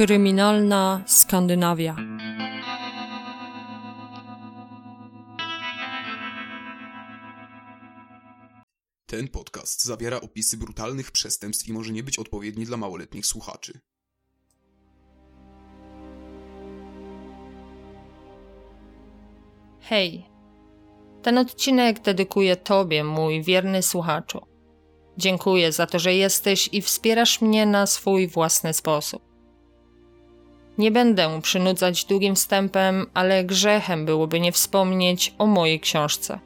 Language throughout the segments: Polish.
Kryminalna Skandynawia. Ten podcast zawiera opisy brutalnych przestępstw i może nie być odpowiedni dla małoletnich słuchaczy. Hej, ten odcinek dedykuję Tobie, mój wierny słuchaczu. Dziękuję za to, że jesteś i wspierasz mnie na swój własny sposób. Nie będę przynudzać długim wstępem, ale grzechem byłoby nie wspomnieć o mojej książce.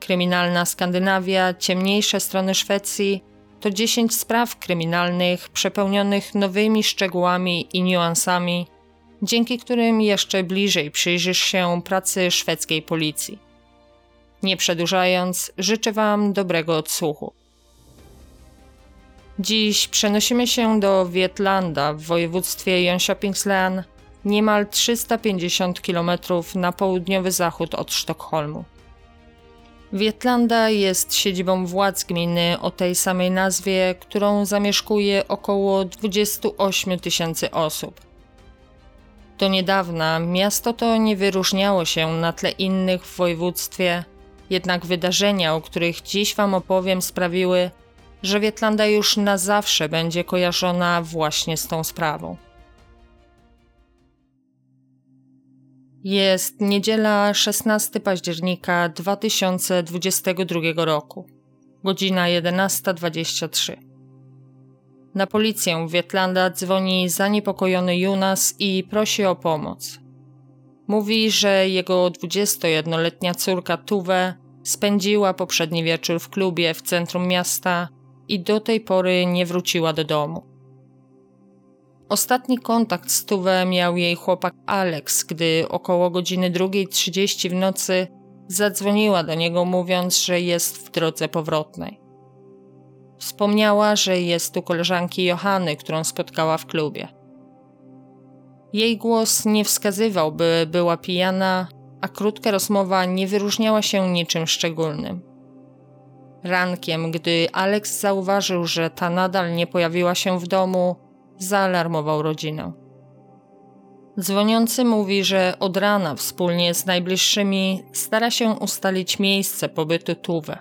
Kryminalna Skandynawia, ciemniejsze strony Szwecji to 10 spraw kryminalnych przepełnionych nowymi szczegółami i niuansami, dzięki którym jeszcze bliżej przyjrzysz się pracy szwedzkiej policji. Nie przedłużając, życzę Wam dobrego odsłuchu. Dziś przenosimy się do Wietlanda w województwie Jönköpings niemal 350 km na południowy zachód od Sztokholmu. Wietlanda jest siedzibą władz gminy o tej samej nazwie, którą zamieszkuje około 28 tysięcy osób. Do niedawna miasto to nie wyróżniało się na tle innych w województwie, jednak wydarzenia, o których dziś Wam opowiem, sprawiły, że Wietlanda już na zawsze będzie kojarzona właśnie z tą sprawą. Jest niedziela 16 października 2022 roku, godzina 11.23. Na policję Wietlanda dzwoni zaniepokojony Jonas i prosi o pomoc. Mówi, że jego 21-letnia córka Tuwe spędziła poprzedni wieczór w klubie w centrum miasta i do tej pory nie wróciła do domu. Ostatni kontakt z Tuwę miał jej chłopak Alex, gdy około godziny 2.30 w nocy zadzwoniła do niego mówiąc, że jest w drodze powrotnej. Wspomniała, że jest tu koleżanki Johany, którą spotkała w klubie. Jej głos nie wskazywał, by była pijana, a krótka rozmowa nie wyróżniała się niczym szczególnym. Rankiem, gdy Alex zauważył, że ta nadal nie pojawiła się w domu, zaalarmował rodzinę. Dzwoniący mówi, że od rana wspólnie z najbliższymi stara się ustalić miejsce pobytu Tuwe.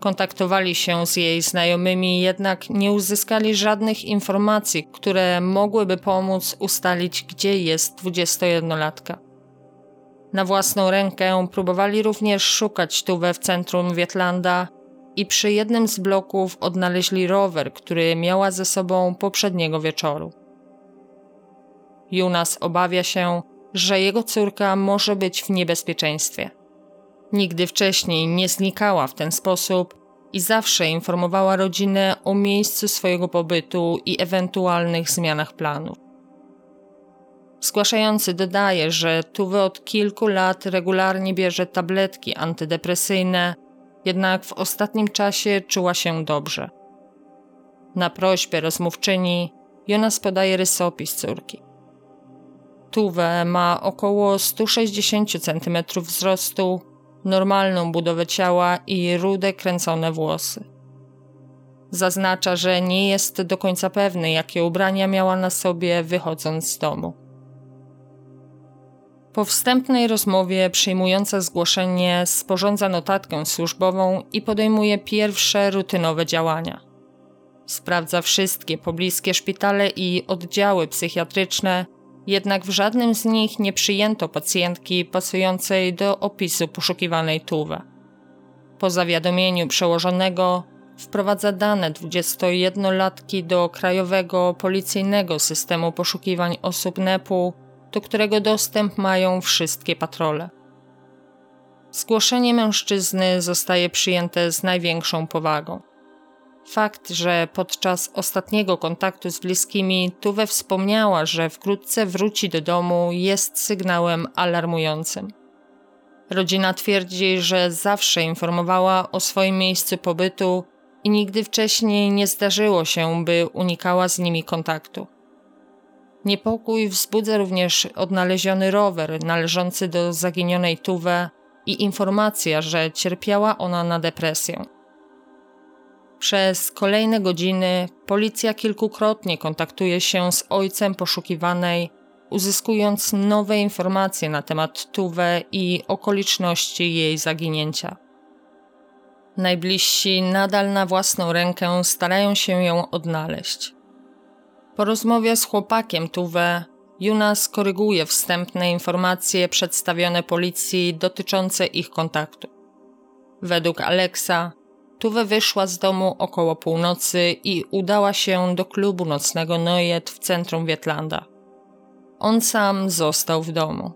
Kontaktowali się z jej znajomymi, jednak nie uzyskali żadnych informacji, które mogłyby pomóc ustalić, gdzie jest 21-latka. Na własną rękę próbowali również szukać Tuwę w centrum Wietlanda i przy jednym z bloków odnaleźli rower, który miała ze sobą poprzedniego wieczoru. Jonas obawia się, że jego córka może być w niebezpieczeństwie. Nigdy wcześniej nie znikała w ten sposób i zawsze informowała rodzinę o miejscu swojego pobytu i ewentualnych zmianach planów. Zgłaszający dodaje, że Tuwe od kilku lat regularnie bierze tabletki antydepresyjne, jednak w ostatnim czasie czuła się dobrze. Na prośbę rozmówczyni Jonas podaje rysopis córki. Tuwe ma około 160 cm wzrostu, normalną budowę ciała i rude kręcone włosy. Zaznacza, że nie jest do końca pewny, jakie ubrania miała na sobie wychodząc z domu. Po wstępnej rozmowie przyjmująca zgłoszenie sporządza notatkę służbową i podejmuje pierwsze rutynowe działania. Sprawdza wszystkie pobliskie szpitale i oddziały psychiatryczne, jednak w żadnym z nich nie przyjęto pacjentki pasującej do opisu poszukiwanej Tuwe. Po zawiadomieniu przełożonego wprowadza dane 21-latki do Krajowego Policyjnego Systemu Poszukiwań Osób NEP-u do którego dostęp mają wszystkie patrole. Zgłoszenie mężczyzny zostaje przyjęte z największą powagą. Fakt, że podczas ostatniego kontaktu z bliskimi Tuwe wspomniała, że wkrótce wróci do domu, jest sygnałem alarmującym. Rodzina twierdzi, że zawsze informowała o swoim miejscu pobytu i nigdy wcześniej nie zdarzyło się, by unikała z nimi kontaktu. Niepokój wzbudza również odnaleziony rower należący do zaginionej Tuwe i informacja, że cierpiała ona na depresję. Przez kolejne godziny policja kilkukrotnie kontaktuje się z ojcem poszukiwanej, uzyskując nowe informacje na temat Tuwe i okoliczności jej zaginięcia. Najbliżsi nadal na własną rękę starają się ją odnaleźć. Po rozmowie z chłopakiem Tuwe, Juna skoryguje wstępne informacje przedstawione policji dotyczące ich kontaktu. Według Alexa, Tuwe wyszła z domu około północy i udała się do klubu nocnego Nojet w centrum Wietlanda. On sam został w domu.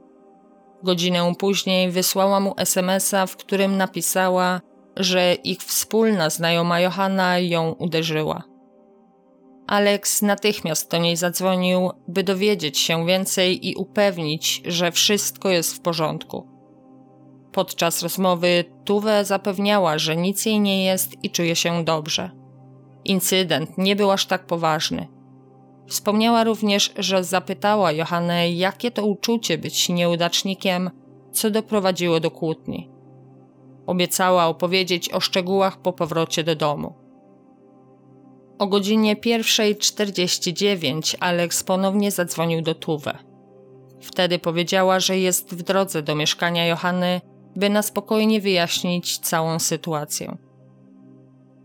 Godzinę później wysłała mu SMS-a, w którym napisała, że ich wspólna znajoma Johanna ją uderzyła. Alex natychmiast do niej zadzwonił, by dowiedzieć się więcej i upewnić, że wszystko jest w porządku. Podczas rozmowy Tuwe zapewniała, że nic jej nie jest i czuje się dobrze. Incydent nie był aż tak poważny. Wspomniała również, że zapytała Johannę, jakie to uczucie być nieudacznikiem, co doprowadziło do kłótni. Obiecała opowiedzieć o szczegółach po powrocie do domu. O godzinie 1.49 Alex ponownie zadzwonił do Tuwe. Wtedy powiedziała, że jest w drodze do mieszkania Johanny, by na spokojnie wyjaśnić całą sytuację.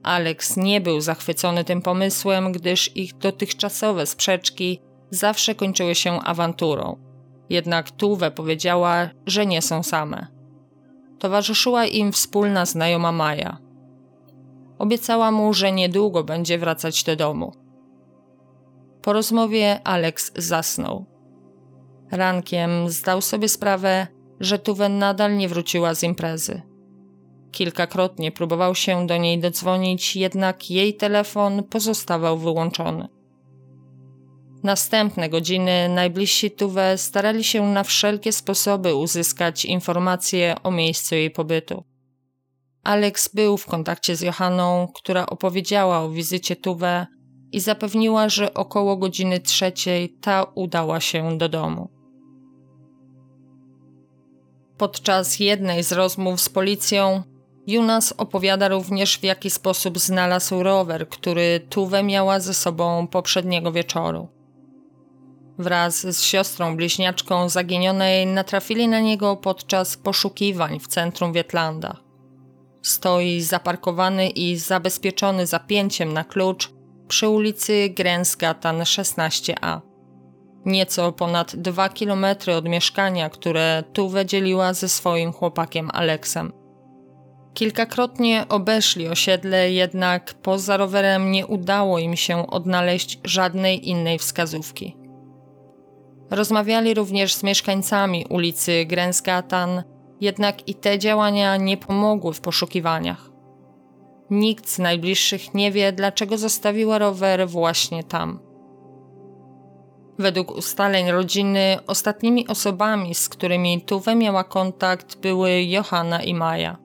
Alex nie był zachwycony tym pomysłem, gdyż ich dotychczasowe sprzeczki zawsze kończyły się awanturą. Jednak Tuwe powiedziała, że nie są same. Towarzyszyła im wspólna znajoma Maja. Obiecała mu, że niedługo będzie wracać do domu. Po rozmowie Alex zasnął. Rankiem zdał sobie sprawę, że Tuwe nadal nie wróciła z imprezy. Kilkakrotnie próbował się do niej dodzwonić, jednak jej telefon pozostawał wyłączony. Następne godziny najbliżsi Tuwe starali się na wszelkie sposoby uzyskać informacje o miejscu jej pobytu. Alex był w kontakcie z Johanną, która opowiedziała o wizycie Tuwe i zapewniła, że około godziny trzeciej ta udała się do domu. Podczas jednej z rozmów z policją Jonas opowiada również w jaki sposób znalazł rower, który Tuwe miała ze sobą poprzedniego wieczoru. Wraz z siostrą bliźniaczką zaginionej natrafili na niego podczas poszukiwań w centrum Wietlanda. Stoi zaparkowany i zabezpieczony zapięciem na klucz przy ulicy Grensgatan 16a. Nieco ponad dwa kilometry od mieszkania, które Tuwe dzieliła ze swoim chłopakiem Aleksem. Kilkakrotnie obeszli osiedle, jednak poza rowerem nie udało im się odnaleźć żadnej innej wskazówki. Rozmawiali również z mieszkańcami ulicy Grensgatan, jednak i te działania nie pomogły w poszukiwaniach. Nikt z najbliższych nie wie, dlaczego zostawiła rower właśnie tam. Według ustaleń rodziny, ostatnimi osobami, z którymi Tuwe miała kontakt, były Johanna i Maja.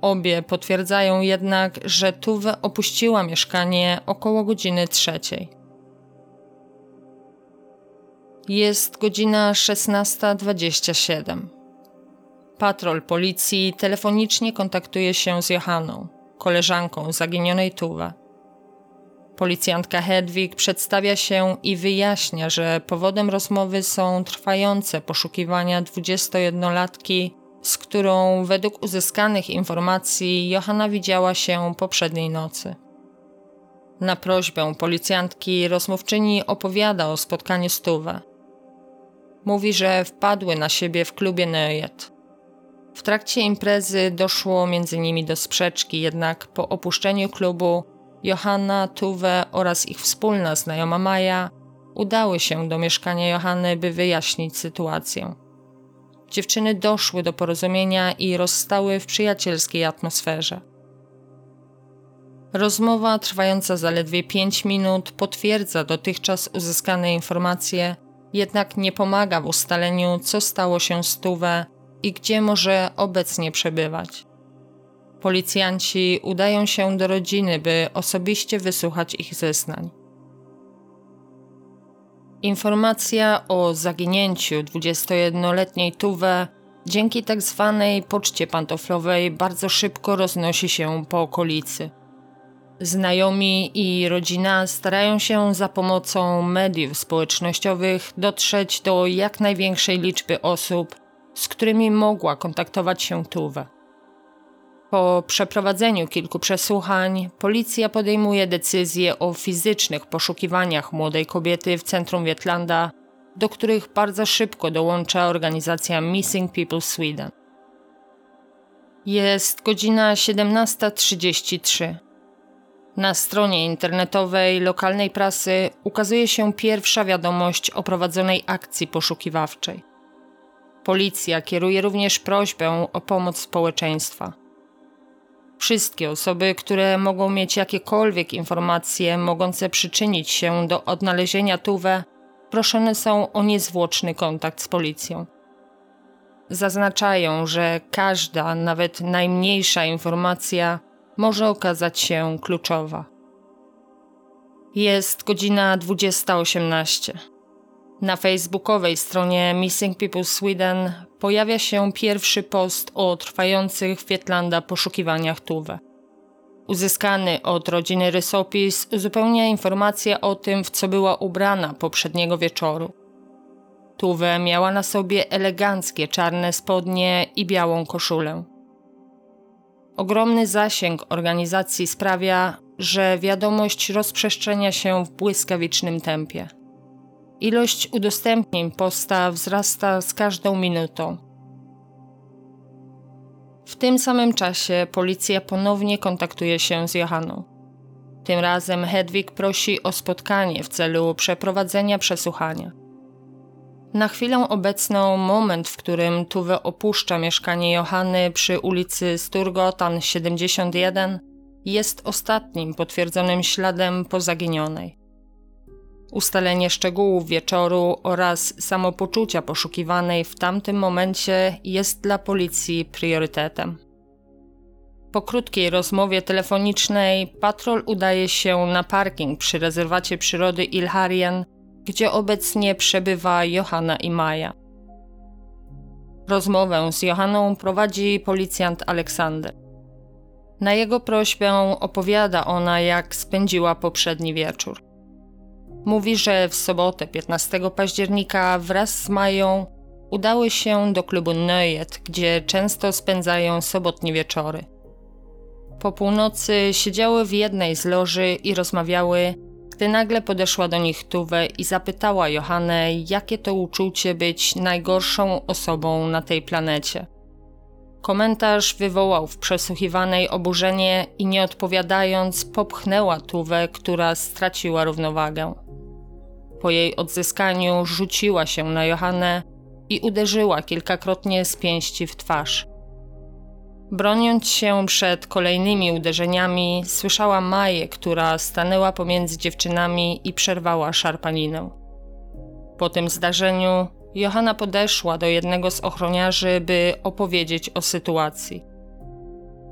Obie potwierdzają jednak, że Tuwe opuściła mieszkanie około godziny trzeciej. Jest godzina 16.27. Patrol policji telefonicznie kontaktuje się z Johanną, koleżanką zaginionej Tuwe. Policjantka Hedwig przedstawia się i wyjaśnia, że powodem rozmowy są trwające poszukiwania 21-latki, z którą według uzyskanych informacji Johanna widziała się poprzedniej nocy. Na prośbę policjantki rozmówczyni opowiada o spotkaniu z Tuwe. Mówi, że wpadły na siebie w klubie Neujet. W trakcie imprezy doszło między nimi do sprzeczki, jednak po opuszczeniu klubu Johanna, Tuwe oraz ich wspólna znajoma Maja udały się do mieszkania Johanny, by wyjaśnić sytuację. Dziewczyny doszły do porozumienia i rozstały w przyjacielskiej atmosferze. Rozmowa trwająca zaledwie 5 minut potwierdza dotychczas uzyskane informacje, jednak nie pomaga w ustaleniu, co stało się z Tuwe i gdzie może obecnie przebywać. Policjanci udają się do rodziny, by osobiście wysłuchać ich zeznań. Informacja o zaginięciu 21-letniej Tuwe dzięki tak zwanej poczcie pantoflowej bardzo szybko roznosi się po okolicy. Znajomi i rodzina starają się za pomocą mediów społecznościowych dotrzeć do jak największej liczby osób, z którymi mogła kontaktować się Tuwe. Po przeprowadzeniu kilku przesłuchań, policja podejmuje decyzję o fizycznych poszukiwaniach młodej kobiety w centrum Wietlanda, do których bardzo szybko dołącza organizacja Missing People Sweden. Jest godzina 17.33. Na stronie internetowej lokalnej prasy ukazuje się pierwsza wiadomość o prowadzonej akcji poszukiwawczej. Policja kieruje również prośbę o pomoc społeczeństwa. Wszystkie osoby, które mogą mieć jakiekolwiek informacje mogące przyczynić się do odnalezienia Tuwe, proszone są o niezwłoczny kontakt z policją. Zaznaczają, że każda, nawet najmniejsza informacja może okazać się kluczowa. Jest godzina 20.18. Na facebookowej stronie Missing People Sweden pojawia się pierwszy post o trwających w Wietlanda poszukiwaniach Tuwe. Uzyskany od rodziny rysopis uzupełnia informację o tym, w co była ubrana poprzedniego wieczoru. Tuwe miała na sobie eleganckie czarne spodnie i białą koszulę. Ogromny zasięg organizacji sprawia, że wiadomość rozprzestrzenia się w błyskawicznym tempie. Ilość udostępnień posta wzrasta z każdą minutą. W tym samym czasie policja ponownie kontaktuje się z Johanną. Tym razem Hedwig prosi o spotkanie w celu przeprowadzenia przesłuchania. Na chwilę obecną moment, w którym Tuwe opuszcza mieszkanie Johanny przy ulicy Sturgotan 71, jest ostatnim potwierdzonym śladem po zaginionej. Ustalenie szczegółów wieczoru oraz samopoczucia poszukiwanej w tamtym momencie jest dla policji priorytetem. Po krótkiej rozmowie telefonicznej patrol udaje się na parking przy rezerwacie przyrody Ilharien, gdzie obecnie przebywa Johanna i Maja. Rozmowę z Johanną prowadzi policjant Aleksander. Na jego prośbę opowiada ona, jak spędziła poprzedni wieczór. Mówi, że w sobotę 15 października wraz z Mają udały się do klubu Neuet, gdzie często spędzają sobotnie wieczory. Po północy siedziały w jednej z loży i rozmawiały, gdy nagle podeszła do nich Tuwe i zapytała Johannę, jakie to uczucie być najgorszą osobą na tej planecie. Komentarz wywołał w przesłuchiwanej oburzenie i nie odpowiadając popchnęła Tuwę, która straciła równowagę. Po jej odzyskaniu rzuciła się na Johannę i uderzyła kilkakrotnie z pięści w twarz. Broniąc się przed kolejnymi uderzeniami, słyszała Maję, która stanęła pomiędzy dziewczynami i przerwała szarpaninę. Po tym zdarzeniu Johanna podeszła do jednego z ochroniarzy, by opowiedzieć o sytuacji.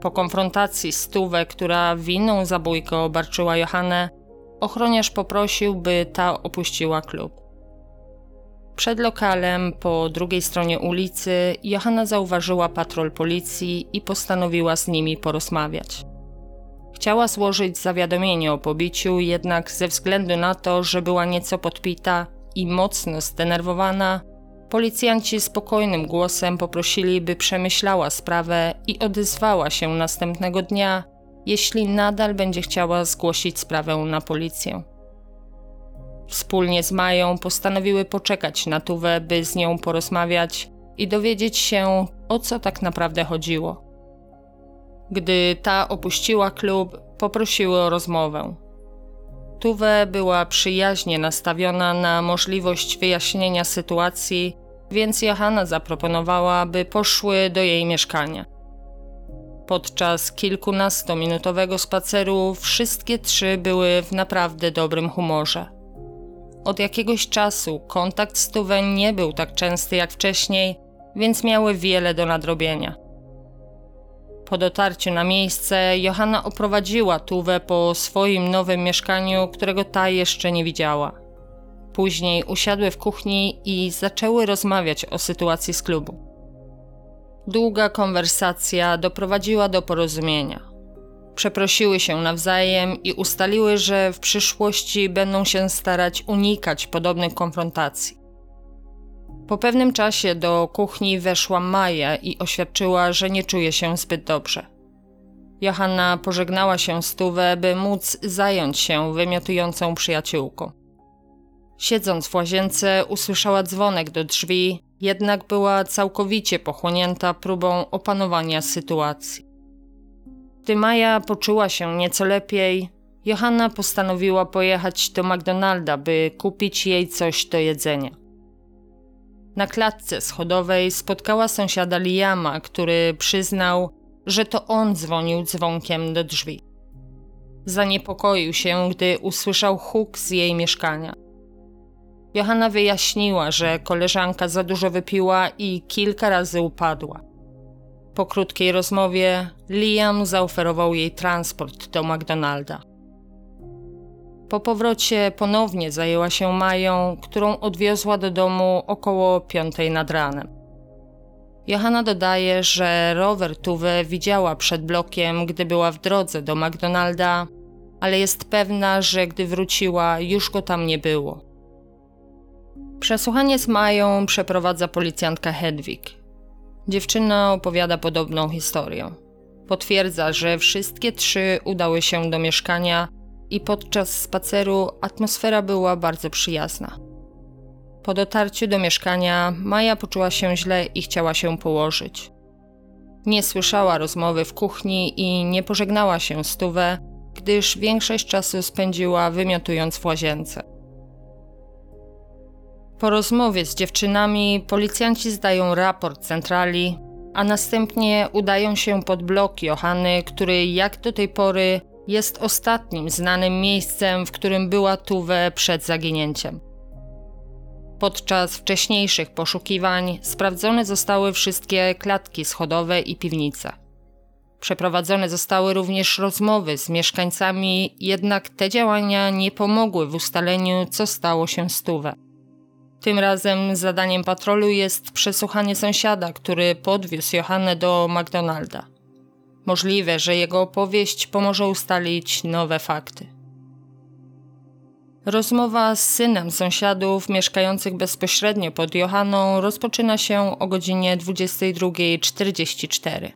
Po konfrontacji z Tuwę, która winą zabójkę obarczyła Johannę, ochroniarz poprosił, by ta opuściła klub. Przed lokalem, po drugiej stronie ulicy, Johanna zauważyła patrol policji i postanowiła z nimi porozmawiać. Chciała złożyć zawiadomienie o pobiciu, jednak ze względu na to, że była nieco podpita i mocno zdenerwowana, policjanci spokojnym głosem poprosili, by przemyślała sprawę i odezwała się następnego dnia, jeśli nadal będzie chciała zgłosić sprawę na policję. Wspólnie z Mają postanowiły poczekać na Tuwę, by z nią porozmawiać i dowiedzieć się, o co tak naprawdę chodziło. Gdy ta opuściła klub, poprosiły o rozmowę. Tuwę była przyjaźnie nastawiona na możliwość wyjaśnienia sytuacji, więc Johanna zaproponowała, by poszły do jej mieszkania. Podczas kilkunastominutowego spaceru wszystkie trzy były w naprawdę dobrym humorze. Od jakiegoś czasu kontakt z Tuwę nie był tak częsty jak wcześniej, więc miały wiele do nadrobienia. Po dotarciu na miejsce Johanna oprowadziła Tuwę po swoim nowym mieszkaniu, którego ta jeszcze nie widziała. Później usiadły w kuchni i zaczęły rozmawiać o sytuacji z klubu. Długa konwersacja doprowadziła do porozumienia. Przeprosiły się nawzajem i ustaliły, że w przyszłości będą się starać unikać podobnych konfrontacji. Po pewnym czasie do kuchni weszła Maja i oświadczyła, że nie czuje się zbyt dobrze. Johanna pożegnała się z Tuwę, by móc zająć się wymiotującą przyjaciółką. Siedząc w łazience, usłyszała dzwonek do drzwi, jednak była całkowicie pochłonięta próbą opanowania sytuacji. Gdy Maja poczuła się nieco lepiej, Johanna postanowiła pojechać do McDonalda, by kupić jej coś do jedzenia. Na klatce schodowej spotkała sąsiada Liama, który przyznał, że to on dzwonił dzwonkiem do drzwi. Zaniepokoił się, gdy usłyszał huk z jej mieszkania. Johanna wyjaśniła, że koleżanka za dużo wypiła i kilka razy upadła. Po krótkiej rozmowie Liam zaoferował jej transport do McDonalda. Po powrocie ponownie zajęła się Mają, którą odwiozła do domu około piątej nad ranem. Johanna dodaje, że rower Tuwe widziała przed blokiem, gdy była w drodze do McDonalda, ale jest pewna, że gdy wróciła, już go tam nie było. Przesłuchanie z Mają przeprowadza policjantka Hedwig. Dziewczyna opowiada podobną historię. Potwierdza, że wszystkie trzy udały się do mieszkania i podczas spaceru atmosfera była bardzo przyjazna. Po dotarciu do mieszkania Maja poczuła się źle i chciała się położyć. Nie słyszała rozmowy w kuchni i nie pożegnała się z Tuwę, gdyż większość czasu spędziła wymiotując w łazience. Po rozmowie z dziewczynami policjanci zdają raport centrali, a następnie udają się pod blok Johany, który jak do tej pory jest ostatnim znanym miejscem, w którym była Tuwe przed zaginięciem. Podczas wcześniejszych poszukiwań sprawdzone zostały wszystkie klatki schodowe i piwnice. Przeprowadzone zostały również rozmowy z mieszkańcami, jednak te działania nie pomogły w ustaleniu, co stało się z Tuwę. Tym razem zadaniem patrolu jest przesłuchanie sąsiada, który podwiózł Johannę do McDonalda. Możliwe, że jego opowieść pomoże ustalić nowe fakty. Rozmowa z synem sąsiadów mieszkających bezpośrednio pod Johanną rozpoczyna się o godzinie 22.44.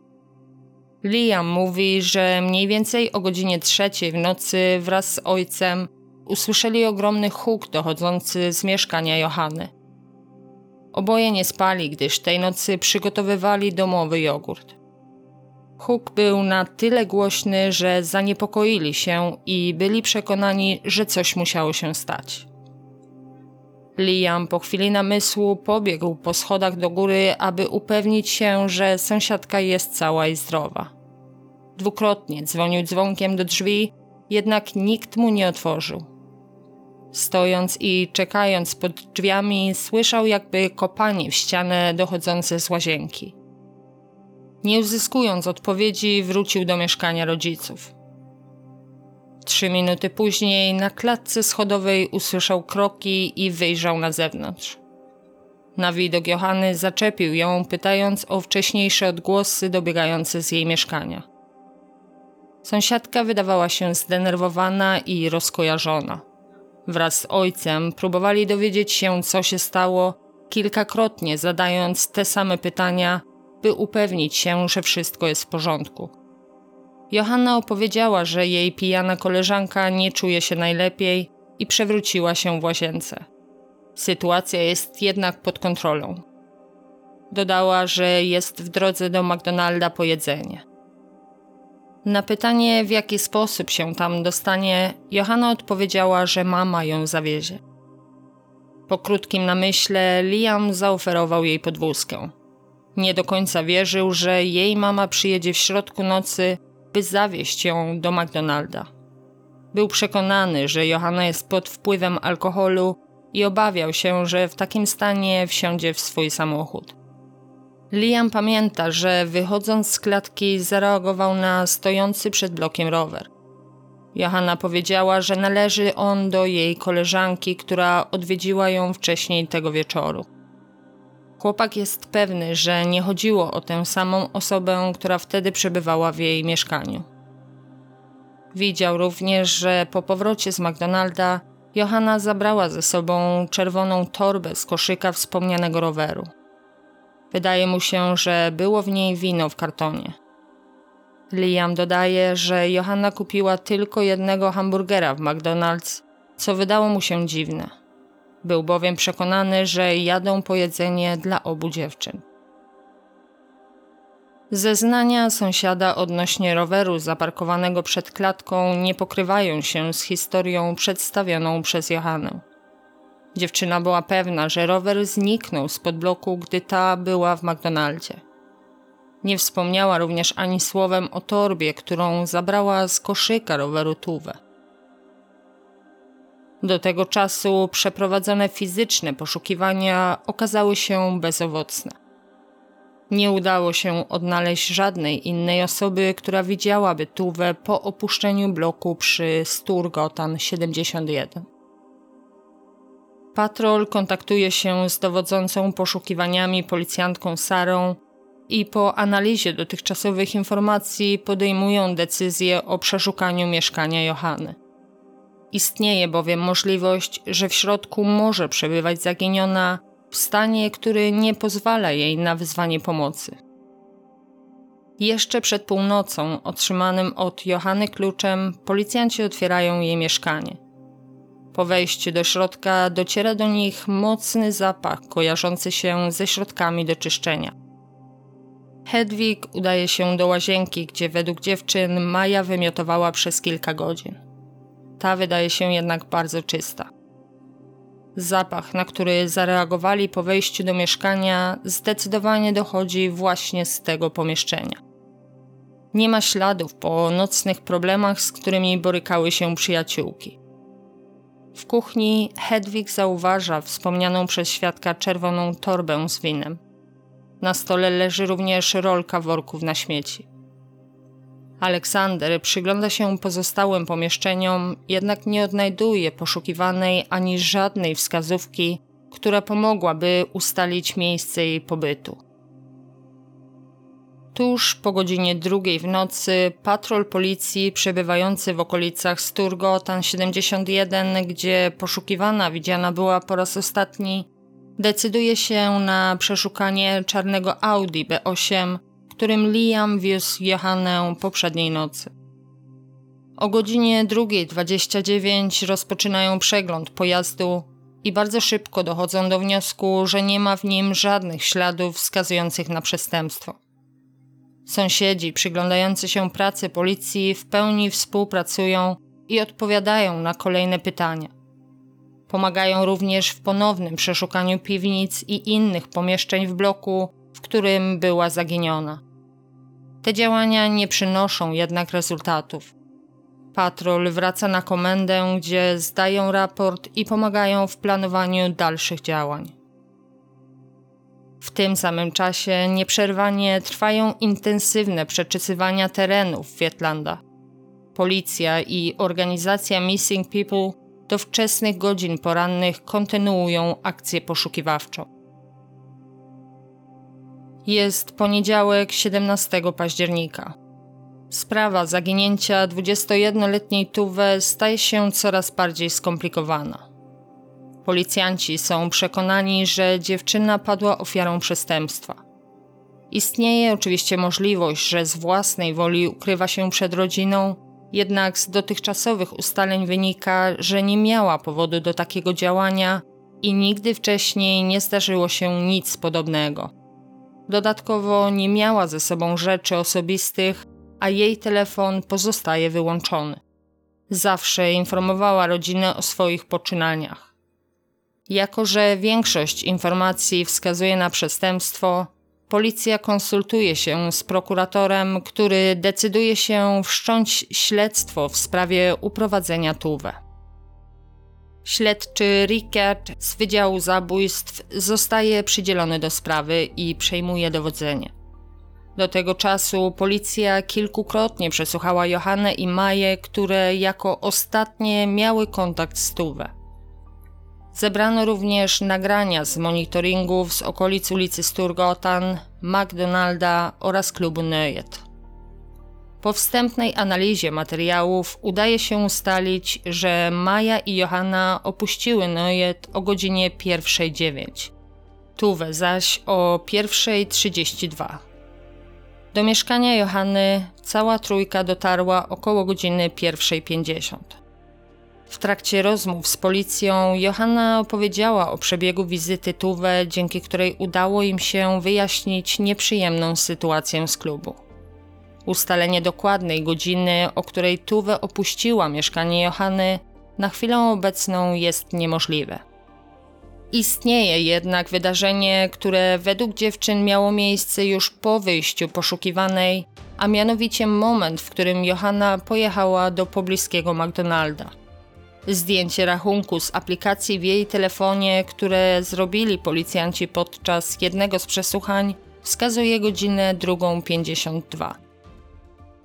Liam mówi, że mniej więcej o godzinie trzeciej w nocy wraz z ojcem usłyszeli ogromny huk dochodzący z mieszkania Johanny. Oboje nie spali, gdyż tej nocy przygotowywali domowy jogurt. Huk był na tyle głośny, że zaniepokoili się i byli przekonani, że coś musiało się stać. Liam po chwili namysłu pobiegł po schodach do góry, aby upewnić się, że sąsiadka jest cała i zdrowa. Dwukrotnie dzwonił dzwonkiem do drzwi, jednak nikt mu nie otworzył. Stojąc i czekając pod drzwiami, słyszał jakby kopanie w ścianę dochodzące z łazienki. Nie uzyskując odpowiedzi, wrócił do mieszkania rodziców. Trzy minuty później na klatce schodowej usłyszał kroki i wyjrzał na zewnątrz. Na widok Johanny zaczepił ją, pytając o wcześniejsze odgłosy dobiegające z jej mieszkania. Sąsiadka wydawała się zdenerwowana i rozkojarzona. Wraz z ojcem próbowali dowiedzieć się, co się stało, kilkakrotnie zadając te same pytania, by upewnić się, że wszystko jest w porządku. Johanna opowiedziała, że jej pijana koleżanka nie czuje się najlepiej i przewróciła się w łazience. Sytuacja jest jednak pod kontrolą. Dodała, że jest w drodze do McDonalda po jedzenie. Na pytanie, w jaki sposób się tam dostanie, Johanna odpowiedziała, że mama ją zawiezie. Po krótkim namyśle Liam zaoferował jej podwózkę. Nie do końca wierzył, że jej mama przyjedzie w środku nocy, by zawieźć ją do McDonalda. Był przekonany, że Johanna jest pod wpływem alkoholu i obawiał się, że w takim stanie wsiądzie w swój samochód. Liam pamięta, że wychodząc z klatki zareagował na stojący przed blokiem rower. Johanna powiedziała, że należy on do jej koleżanki, która odwiedziła ją wcześniej tego wieczoru. Chłopak jest pewny, że nie chodziło o tę samą osobę, która wtedy przebywała w jej mieszkaniu. Widział również, że po powrocie z McDonalda Johanna zabrała ze sobą czerwoną torbę z koszyka wspomnianego roweru. Wydaje mu się, że było w niej wino w kartonie. Liam dodaje, że Johanna kupiła tylko jednego hamburgera w McDonald's, co wydało mu się dziwne. Był bowiem przekonany, że jadą po jedzenie dla obu dziewczyn. Zeznania sąsiada odnośnie roweru zaparkowanego przed klatką nie pokrywają się z historią przedstawioną przez Johannę. Dziewczyna była pewna, że rower zniknął spod bloku, gdy ta była w McDonaldzie. Nie wspomniała również ani słowem o torbie, którą zabrała z koszyka roweru Tuwe. Do tego czasu przeprowadzone fizyczne poszukiwania okazały się bezowocne. Nie udało się odnaleźć żadnej innej osoby, która widziałaby Tuwę po opuszczeniu bloku przy Sturgotan 71. Patrol kontaktuje się z dowodzącą poszukiwaniami policjantką Sarą i po analizie dotychczasowych informacji podejmują decyzję o przeszukaniu mieszkania Johanny. Istnieje bowiem możliwość, że w środku może przebywać zaginiona w stanie, który nie pozwala jej na wezwanie pomocy. Jeszcze przed północą, otrzymanym od Johanny kluczem, policjanci otwierają jej mieszkanie. Po wejściu do środka dociera do nich mocny zapach kojarzący się ze środkami do czyszczenia. Hedwig udaje się do łazienki, gdzie według dziewczyn Maja wymiotowała przez kilka godzin. Ta wydaje się jednak bardzo czysta. Zapach, na który zareagowali po wejściu do mieszkania, zdecydowanie dochodzi właśnie z tego pomieszczenia. Nie ma śladów po nocnych problemach, z którymi borykały się przyjaciółki. W kuchni Hedwig zauważa wspomnianą przez świadka czerwoną torbę z winem. Na stole leży również rolka worków na śmieci. Aleksander przygląda się pozostałym pomieszczeniom, jednak nie odnajduje poszukiwanej ani żadnej wskazówki, która pomogłaby ustalić miejsce jej pobytu. Tuż po godzinie drugiej w nocy patrol policji przebywający w okolicach Sturgotan 71, gdzie poszukiwana widziana była po raz ostatni, decyduje się na przeszukanie czarnego Audi B8 którym Liam wiózł Johannę poprzedniej nocy. O godzinie 2.29 rozpoczynają przegląd pojazdu i bardzo szybko dochodzą do wniosku, że nie ma w nim żadnych śladów wskazujących na przestępstwo. Sąsiedzi przyglądający się pracy policji w pełni współpracują i odpowiadają na kolejne pytania. Pomagają również w ponownym przeszukaniu piwnic i innych pomieszczeń w bloku, w którym była zaginiona. Te działania nie przynoszą jednak rezultatów. Patrol wraca na komendę, gdzie zdają raport i pomagają w planowaniu dalszych działań. W tym samym czasie nieprzerwanie trwają intensywne przeczesywania terenów Wietlanda. Policja i organizacja Missing People do wczesnych godzin porannych kontynuują akcję poszukiwawczą. Jest poniedziałek 17 października. Sprawa zaginięcia 21-letniej Tuwe staje się coraz bardziej skomplikowana. Policjanci są przekonani, że dziewczyna padła ofiarą przestępstwa. Istnieje oczywiście możliwość, że z własnej woli ukrywa się przed rodziną, jednak z dotychczasowych ustaleń wynika, że nie miała powodu do takiego działania i nigdy wcześniej nie zdarzyło się nic podobnego. Dodatkowo nie miała ze sobą rzeczy osobistych, a jej telefon pozostaje wyłączony. Zawsze informowała rodzinę o swoich poczynaniach. Jako, że większość informacji wskazuje na przestępstwo, policja konsultuje się z prokuratorem, który decyduje się wszcząć śledztwo w sprawie uprowadzenia Tuwe. Śledczy Rickard z Wydziału Zabójstw zostaje przydzielony do sprawy i przejmuje dowodzenie. Do tego czasu policja kilkukrotnie przesłuchała Johannę i Maję, które jako ostatnie miały kontakt z Tuwę. Zebrano również nagrania z monitoringów z okolic ulicy Sturgotan, McDonalda oraz klubu Nöyet. Po wstępnej analizie materiałów udaje się ustalić, że Maja i Johanna opuściły Nojet o godzinie 1.09, Tuwę zaś o 1.32. Do mieszkania Johanny cała trójka dotarła około godziny 1.50. W trakcie rozmów z policją Johanna opowiedziała o przebiegu wizyty Tuwę, dzięki której udało im się wyjaśnić nieprzyjemną sytuację z klubu. Ustalenie dokładnej godziny, o której Tuwę opuściła mieszkanie Johanny, na chwilę obecną jest niemożliwe. Istnieje jednak wydarzenie, które według dziewczyn miało miejsce już po wyjściu poszukiwanej, a mianowicie moment, w którym Johanna pojechała do pobliskiego McDonalda. Zdjęcie rachunku z aplikacji w jej telefonie, które zrobili policjanci podczas jednego z przesłuchań, wskazuje godzinę 2.52.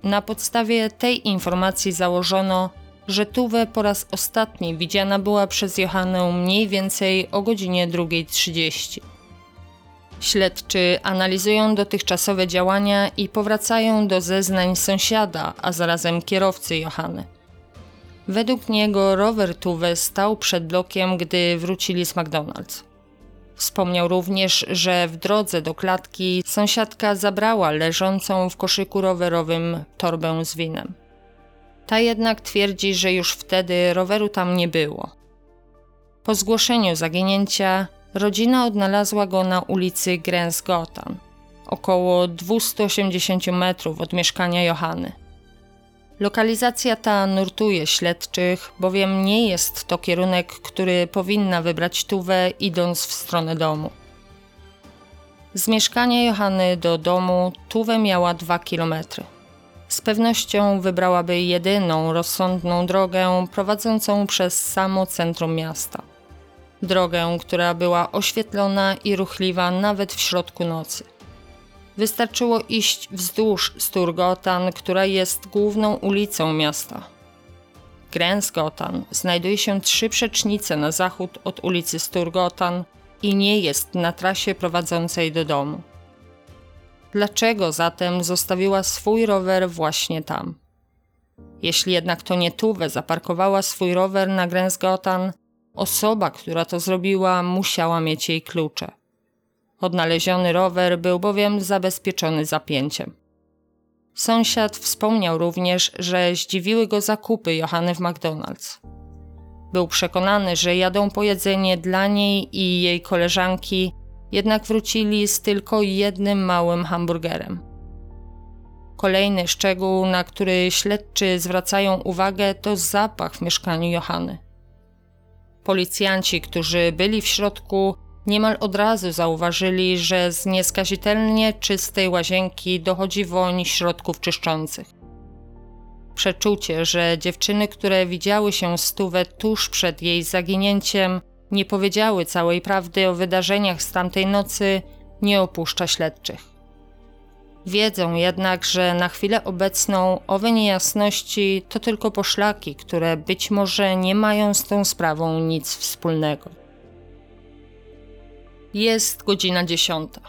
Na podstawie tej informacji założono, że Tuwę po raz ostatni widziana była przez Johannę mniej więcej o godzinie 2.30. Śledczy analizują dotychczasowe działania i powracają do zeznań sąsiada, a zarazem kierowcy Johanny. Według niego rower Tuwę stał przed blokiem, gdy wrócili z McDonald's. Wspomniał również, że w drodze do klatki sąsiadka zabrała leżącą w koszyku rowerowym torbę z winem. Ta jednak twierdzi, że już wtedy roweru tam nie było. Po zgłoszeniu zaginięcia rodzina odnalazła go na ulicy Grensgotan, około 280 metrów od mieszkania Johanny. Lokalizacja ta nurtuje śledczych, bowiem nie jest to kierunek, który powinna wybrać Tuwę idąc w stronę domu. Z mieszkania Johanny do domu Tuwę miała 2 kilometry z pewnością wybrałaby jedyną rozsądną drogę prowadzącą przez samo centrum miasta. Drogę, która była oświetlona i ruchliwa nawet w środku nocy. Wystarczyło iść wzdłuż Sturgotan, która jest główną ulicą miasta. Grensgotan znajduje się trzy przecznice na zachód od ulicy Sturgotan i nie jest na trasie prowadzącej do domu. Dlaczego zatem zostawiła swój rower właśnie tam? Jeśli jednak to nie Tuwe zaparkowała swój rower na Grensgotan, osoba, która to zrobiła, musiała mieć jej klucze. Odnaleziony rower był bowiem zabezpieczony zapięciem. Sąsiad wspomniał również, że zdziwiły go zakupy Johanny w McDonald's. Był przekonany, że jadą po jedzenie dla niej i jej koleżanki, jednak wrócili z tylko jednym małym hamburgerem. Kolejny szczegół, na który śledczy zwracają uwagę, to zapach w mieszkaniu Johanny. Policjanci, którzy byli w środku, niemal od razu zauważyli, że z nieskazitelnie czystej łazienki dochodzi woń środków czyszczących. Przeczucie, że dziewczyny, które widziały się stówę tuż przed jej zaginięciem, nie powiedziały całej prawdy o wydarzeniach z tamtej nocy, nie opuszcza śledczych. Wiedzą jednak, że na chwilę obecną owe niejasności to tylko poszlaki, które być może nie mają z tą sprawą nic wspólnego. Jest godzina dziesiąta.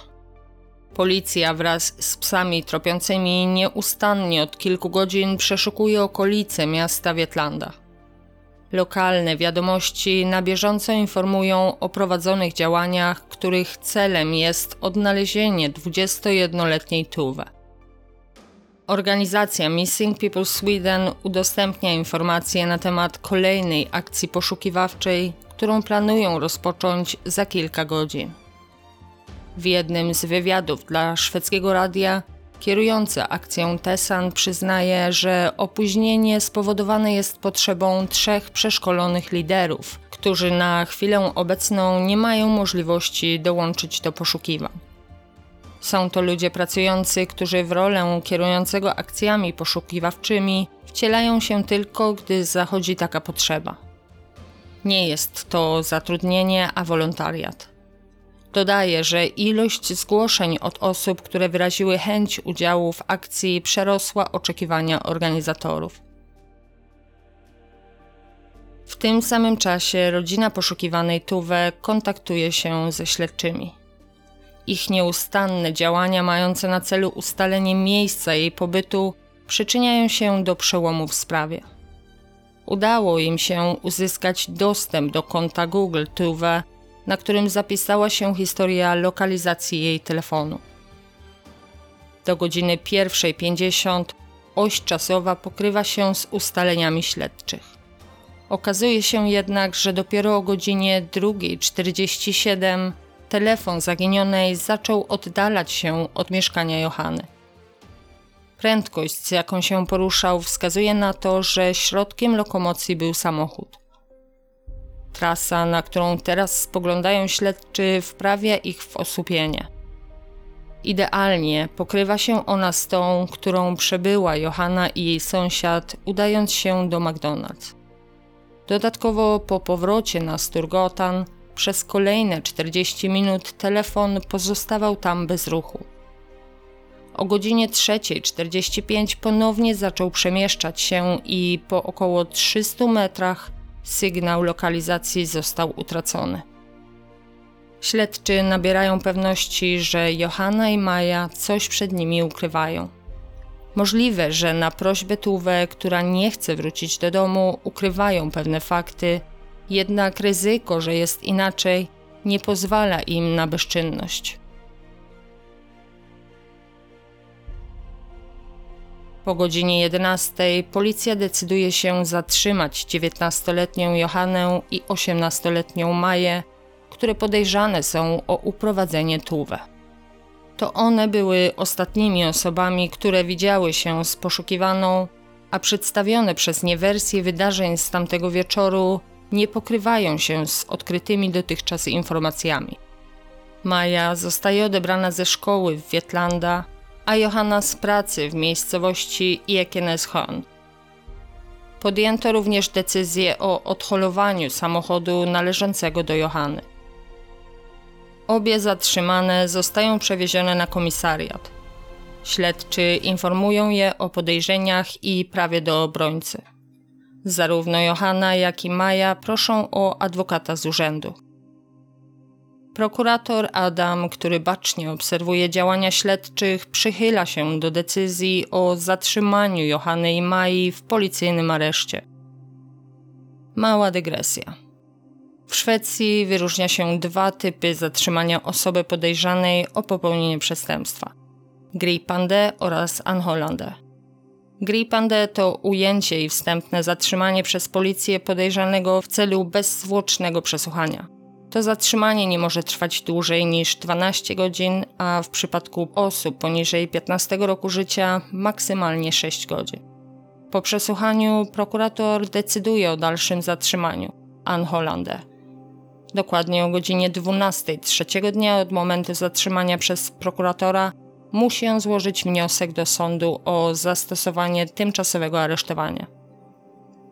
Policja wraz z psami tropiącymi nieustannie od kilku godzin przeszukuje okolice miasta Wietlanda. Lokalne wiadomości na bieżąco informują o prowadzonych działaniach, których celem jest odnalezienie 21-letniej Tuwe. Organizacja Missing People Sweden udostępnia informacje na temat kolejnej akcji poszukiwawczej, którą planują rozpocząć za kilka godzin. W jednym z wywiadów dla szwedzkiego radia Kierujący akcją Tesan przyznaje, że opóźnienie spowodowane jest potrzebą trzech przeszkolonych liderów, którzy na chwilę obecną nie mają możliwości dołączyć do poszukiwań. Są to ludzie pracujący, którzy w rolę kierującego akcjami poszukiwawczymi wcielają się tylko, gdy zachodzi taka potrzeba. Nie jest to zatrudnienie, a wolontariat. Dodaje, że ilość zgłoszeń od osób, które wyraziły chęć udziału w akcji, przerosła oczekiwania organizatorów. W tym samym czasie rodzina poszukiwanej Tuwe kontaktuje się ze śledczymi. Ich nieustanne działania mające na celu ustalenie miejsca jej pobytu przyczyniają się do przełomu w sprawie. Udało im się uzyskać dostęp do konta Google Tuve, na którym zapisała się historia lokalizacji jej telefonu. Do godziny 1.50 oś czasowa pokrywa się z ustaleniami śledczych. Okazuje się jednak, że dopiero o godzinie 2.47 telefon zaginionej zaczął oddalać się od mieszkania Johany. Prędkość, z jaką się poruszał, wskazuje na to, że środkiem lokomocji był samochód. Trasa, na którą teraz spoglądają śledczy, wprawia ich w osłupienie. Idealnie pokrywa się ona z tą, którą przebyła Johanna i jej sąsiad, udając się do McDonald's. Dodatkowo po powrocie na Sturgotan przez kolejne 40 minut telefon pozostawał tam bez ruchu. O godzinie 3.45 ponownie zaczął przemieszczać się i po około 300 metrach sygnał lokalizacji został utracony. Śledczy nabierają pewności, że Johanna i Maja coś przed nimi ukrywają. Możliwe, że na prośbę Tuwe, która nie chce wrócić do domu, ukrywają pewne fakty, jednak ryzyko, że jest inaczej, nie pozwala im na bezczynność. Po godzinie 11 policja decyduje się zatrzymać 19-letnią Johannę i 18-letnią Maję, które podejrzane są o uprowadzenie Tuwę. To one były ostatnimi osobami, które widziały się z poszukiwaną, a przedstawione przez nie wersje wydarzeń z tamtego wieczoru nie pokrywają się z odkrytymi dotychczas informacjami. Maja zostaje odebrana ze szkoły w Wietlanda, a Johanna z pracy w miejscowości Ekeneshorn. Podjęto również decyzję o odholowaniu samochodu należącego do Johanny. Obie zatrzymane zostają przewiezione na komisariat. Śledczy informują je o podejrzeniach i prawie do obrońcy. Zarówno Johanna, jak i Maja proszą o adwokata z urzędu. Prokurator Adam, który bacznie obserwuje działania śledczych, przychyla się do decyzji o zatrzymaniu Johanny i Mai w policyjnym areszcie. Mała dygresja. W Szwecji wyróżnia się dwa typy zatrzymania osoby podejrzanej o popełnienie przestępstwa: gripande oraz anholande. Gripande to ujęcie i wstępne zatrzymanie przez policję podejrzanego w celu bezzwłocznego przesłuchania. To zatrzymanie nie może trwać dłużej niż 12 godzin, a w przypadku osób poniżej 15 roku życia maksymalnie 6 godzin. Po przesłuchaniu prokurator decyduje o dalszym zatrzymaniu. Ann Hollander. Dokładnie o godzinie 12 trzeciego dnia od momentu zatrzymania przez prokuratora musi on złożyć wniosek do sądu o zastosowanie tymczasowego aresztowania.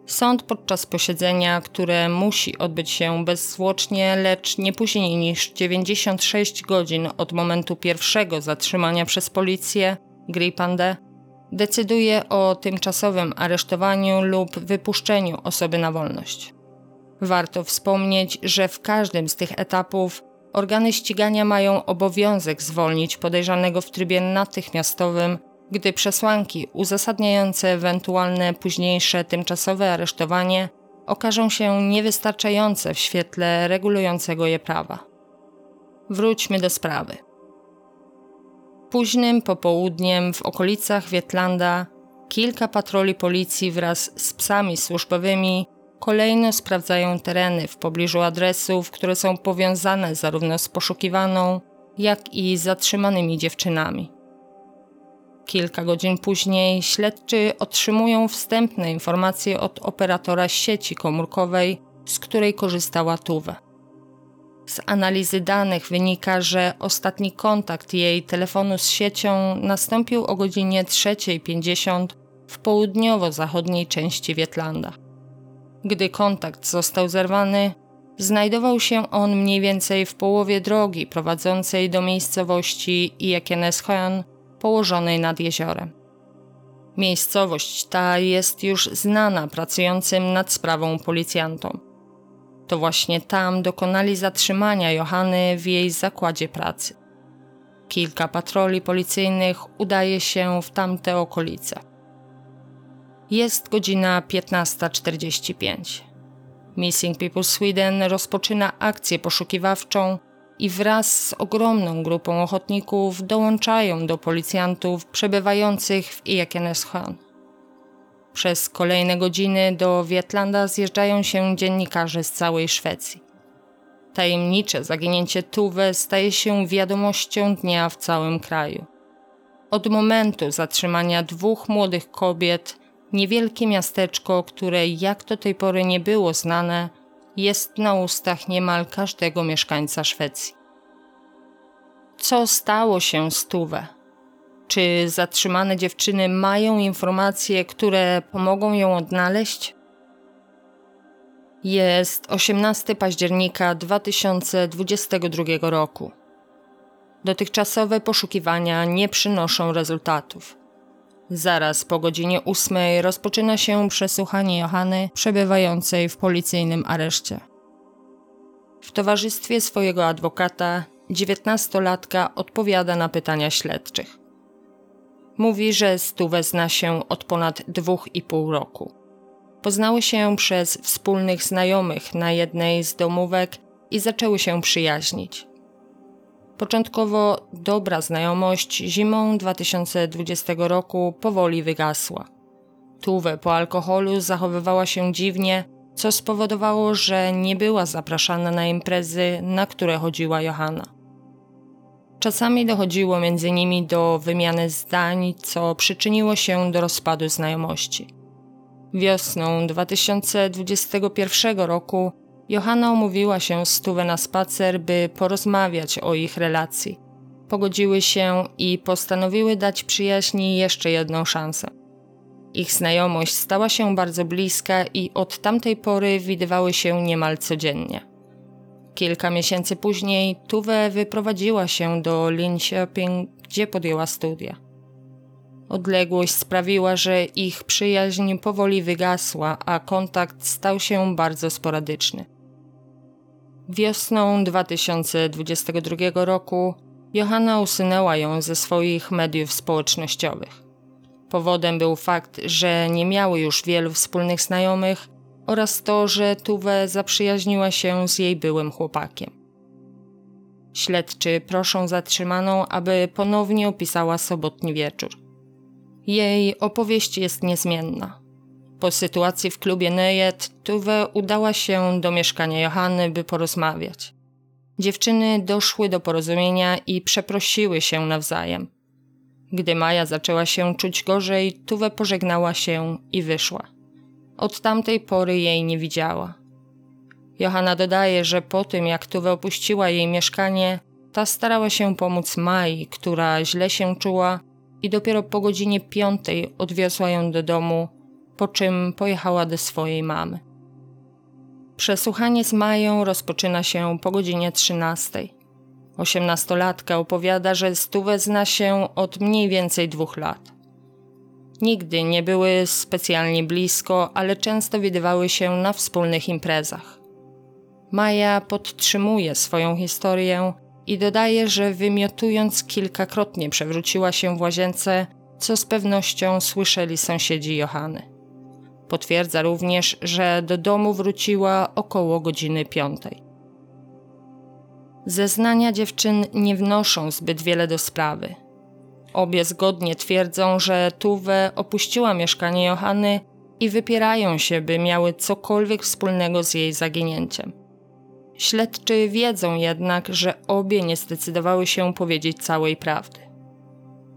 Sąd podczas posiedzenia, które musi odbyć się bezzwłocznie, lecz nie później niż 96 godzin od momentu pierwszego zatrzymania przez policję, Gripande, decyduje o tymczasowym aresztowaniu lub wypuszczeniu osoby na wolność. Warto wspomnieć, że w każdym z tych etapów organy ścigania mają obowiązek zwolnić podejrzanego w trybie natychmiastowym, gdy przesłanki uzasadniające ewentualne późniejsze tymczasowe aresztowanie okażą się niewystarczające w świetle regulującego je prawa. Wróćmy do sprawy. Późnym popołudniem w okolicach Wietlanda kilka patroli policji wraz z psami służbowymi Kolejno sprawdzają tereny w pobliżu adresów, które są powiązane zarówno z poszukiwaną, jak i zatrzymanymi dziewczynami. Kilka godzin później śledczy otrzymują wstępne informacje od operatora sieci komórkowej, z której korzystała Tuwe. Z analizy danych wynika, że ostatni kontakt jej telefonu z siecią nastąpił o godzinie 3.50 w południowo-zachodniej części Wietlanda. Gdy kontakt został zerwany, znajdował się on mniej więcej w połowie drogi prowadzącej do miejscowości Iekeneshoan, położonej nad jeziorem. Miejscowość ta jest już znana pracującym nad sprawą policjantom. To właśnie tam dokonali zatrzymania Johany w jej zakładzie pracy. Kilka patroli policyjnych udaje się w tamte okolice. Jest godzina 15.45. Missing People Sweden rozpoczyna akcję poszukiwawczą i wraz z ogromną grupą ochotników dołączają do policjantów przebywających w Ekenässjön. Przez kolejne godziny do Wietlanda zjeżdżają się dziennikarze z całej Szwecji. Tajemnicze zaginięcie Tuwe staje się wiadomością dnia w całym kraju. Od momentu zatrzymania dwóch młodych kobiet, niewielkie miasteczko, które jak do tej pory nie było znane, jest na ustach niemal każdego mieszkańca Szwecji. Co stało się z Tuwe? Czy zatrzymane dziewczyny mają informacje, które pomogą ją odnaleźć? Jest 18 października 2022 roku. Dotychczasowe poszukiwania nie przynoszą rezultatów. Zaraz po godzinie ósmej rozpoczyna się przesłuchanie Johany, przebywającej w policyjnym areszcie. W towarzystwie swojego adwokata, dziewiętnastolatka odpowiada na pytania śledczych. Mówi, że stówę zna się od ponad dwóch i pół roku. Poznały się przez wspólnych znajomych na jednej z domówek i zaczęły się przyjaźnić. Początkowo dobra znajomość zimą 2020 roku powoli wygasła. Tuwe po alkoholu zachowywała się dziwnie, co spowodowało, że nie była zapraszana na imprezy, na które chodziła Johanna. Czasami dochodziło między nimi do wymiany zdań, co przyczyniło się do rozpadu znajomości. Wiosną 2021 roku Johanna umówiła się z Tuwe na spacer, by porozmawiać o ich relacji. Pogodziły się i postanowiły dać przyjaźni jeszcze jedną szansę. Ich znajomość stała się bardzo bliska i od tamtej pory widywały się niemal codziennie. Kilka miesięcy później Tuwe wyprowadziła się do Linköping, gdzie podjęła studia. Odległość sprawiła, że ich przyjaźń powoli wygasła, a kontakt stał się bardzo sporadyczny. Wiosną 2022 roku Johanna usunęła ją ze swoich mediów społecznościowych. Powodem był fakt, że nie miały już wielu wspólnych znajomych oraz to, że Tuwe zaprzyjaźniła się z jej byłym chłopakiem. Śledczy proszą zatrzymaną, aby ponownie opisała sobotni wieczór. Jej opowieść jest niezmienna. Po sytuacji w klubie Nejet, Tuwe udała się do mieszkania Johanny, by porozmawiać. Dziewczyny doszły do porozumienia i przeprosiły się nawzajem. Gdy Maja zaczęła się czuć gorzej, Tuwe pożegnała się i wyszła. Od tamtej pory jej nie widziała. Johanna dodaje, że po tym jak Tuwe opuściła jej mieszkanie, ta starała się pomóc Mai, która źle się czuła i dopiero po godzinie piątej odwiozła ją do domu, po czym pojechała do swojej mamy. Przesłuchanie z Mają rozpoczyna się po godzinie 13. Osiemnastolatka opowiada, że stówę zna się od mniej więcej dwóch lat. Nigdy nie były specjalnie blisko, ale często widywały się na wspólnych imprezach. Maja podtrzymuje swoją historię i dodaje, że wymiotując kilkakrotnie przewróciła się w łazience, co z pewnością słyszeli sąsiedzi Johany. Potwierdza również, że do domu wróciła około godziny piątej. Zeznania dziewczyn nie wnoszą zbyt wiele do sprawy. Obie zgodnie twierdzą, że Tuwe opuściła mieszkanie Johanny i wypierają się, by miały cokolwiek wspólnego z jej zaginięciem. Śledczy wiedzą jednak, że obie nie zdecydowały się powiedzieć całej prawdy.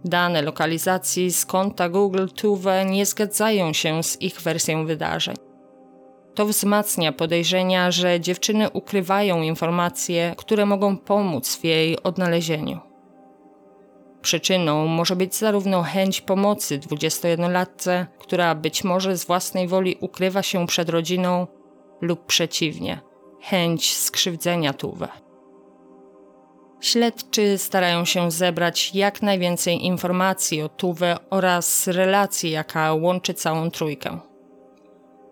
Dane lokalizacji z konta Google Tuve nie zgadzają się z ich wersją wydarzeń. To wzmacnia podejrzenia, że dziewczyny ukrywają informacje, które mogą pomóc w jej odnalezieniu. Przyczyną może być zarówno chęć pomocy 21-latce, która być może z własnej woli ukrywa się przed rodziną, lub przeciwnie – chęć skrzywdzenia Tuwe. Śledczy starają się zebrać jak najwięcej informacji o Tuwe oraz relacji, jaka łączy całą trójkę.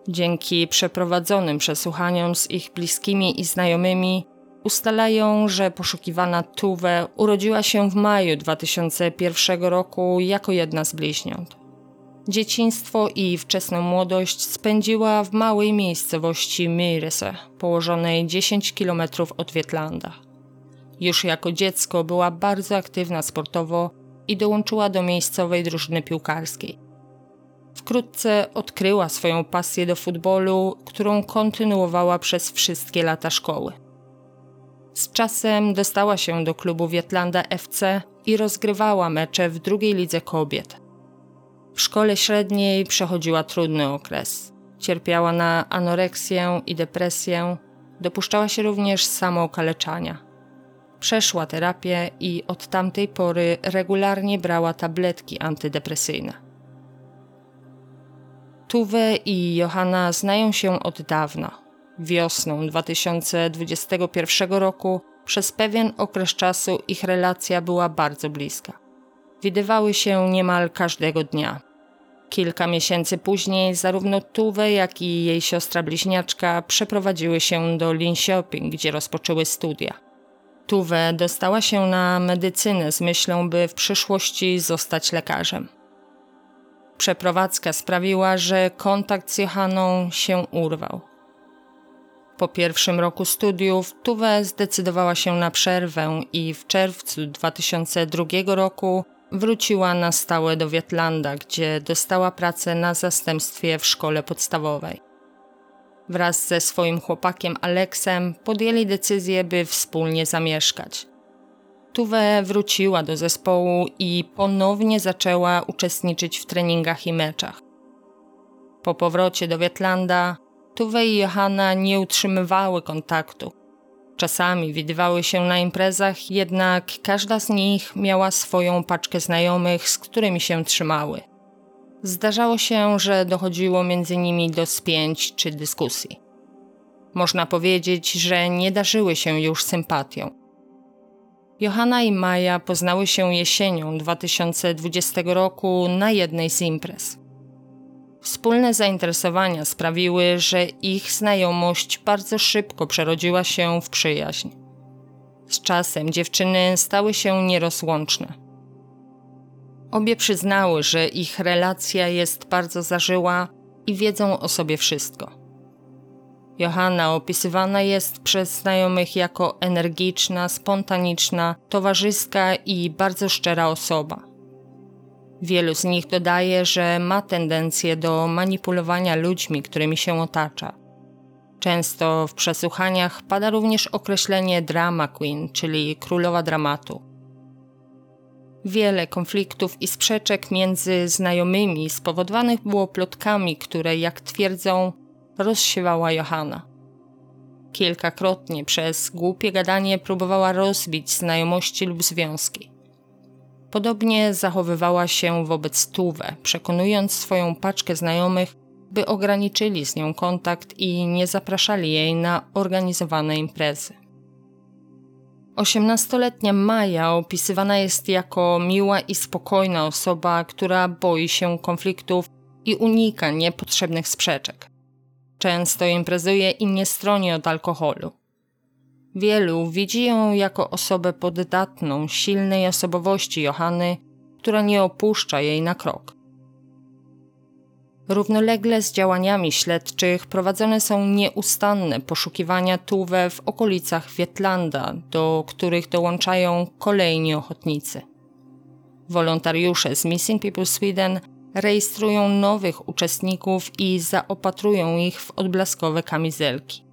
Dzięki przeprowadzonym przesłuchaniom z ich bliskimi i znajomymi ustalają, że poszukiwana Tuwe urodziła się w maju 2001 roku jako jedna z bliźniąt. Dzieciństwo i wczesną młodość spędziła w małej miejscowości Myrese, położonej 10 km od Wietlanda. Już jako dziecko była bardzo aktywna sportowo i dołączyła do miejscowej drużyny piłkarskiej. Wkrótce odkryła swoją pasję do futbolu, którą kontynuowała przez wszystkie lata szkoły. Z czasem dostała się do klubu Wietlanda FC i rozgrywała mecze w drugiej lidze kobiet. W szkole średniej przechodziła trudny okres. Cierpiała na anoreksję i depresję, dopuszczała się również samookaleczania. Przeszła terapię i od tamtej pory regularnie brała tabletki antydepresyjne. Tuwe i Johanna znają się od dawna. Wiosną 2021 roku przez pewien okres czasu ich relacja była bardzo bliska. Widywały się niemal każdego dnia. Kilka miesięcy później zarówno Tuwe, jak i jej siostra bliźniaczka przeprowadziły się do Linköping, gdzie rozpoczęły studia. Tuwe dostała się na medycynę z myślą, by w przyszłości zostać lekarzem. Przeprowadzka sprawiła, że kontakt z Johanną się urwał. Po pierwszym roku studiów Tuwe zdecydowała się na przerwę i w czerwcu 2002 roku wróciła na stałe do Wietlanda, gdzie dostała pracę na zastępstwie w szkole podstawowej. Wraz ze swoim chłopakiem Aleksem podjęli decyzję, by wspólnie zamieszkać. Tuwe wróciła do zespołu i ponownie zaczęła uczestniczyć w treningach i meczach. Po powrocie do Wietlanda, Tuwe i Johanna nie utrzymywały kontaktu. Czasami widywały się na imprezach, jednak każda z nich miała swoją paczkę znajomych, z którymi się trzymały. Zdarzało się, że dochodziło między nimi do spięć czy dyskusji. Można powiedzieć, że nie darzyły się już sympatią. Johanna i Maja poznały się jesienią 2020 roku na jednej z imprez. Wspólne zainteresowania sprawiły, że ich znajomość bardzo szybko przerodziła się w przyjaźń. Z czasem dziewczyny stały się nierozłączne. Obie przyznały, że ich relacja jest bardzo zażyła i wiedzą o sobie wszystko. Johanna opisywana jest przez znajomych jako energiczna, spontaniczna, towarzyska i bardzo szczera osoba. Wielu z nich dodaje, że ma tendencję do manipulowania ludźmi, którymi się otacza. Często w przesłuchaniach pada również określenie drama queen, czyli królowa dramatu. Wiele konfliktów i sprzeczek między znajomymi spowodowanych było plotkami, które, jak twierdzą, rozsiewała Johanna. Kilkakrotnie przez głupie gadanie próbowała rozbić znajomości lub związki. Podobnie zachowywała się wobec Tuwe, przekonując swoją paczkę znajomych, by ograniczyli z nią kontakt i nie zapraszali jej na organizowane imprezy. Osiemnastoletnia Maja opisywana jest jako miła i spokojna osoba, która boi się konfliktów i unika niepotrzebnych sprzeczek. Często imprezuje i nie stroni od alkoholu. Wielu widzi ją jako osobę poddatną silnej osobowości Johanny, która nie opuszcza jej na krok. Równolegle z działaniami śledczych prowadzone są nieustanne poszukiwania Tuwe w okolicach Wietlanda, do których dołączają kolejni ochotnicy. Wolontariusze z Missing People Sweden rejestrują nowych uczestników i zaopatrują ich w odblaskowe kamizelki.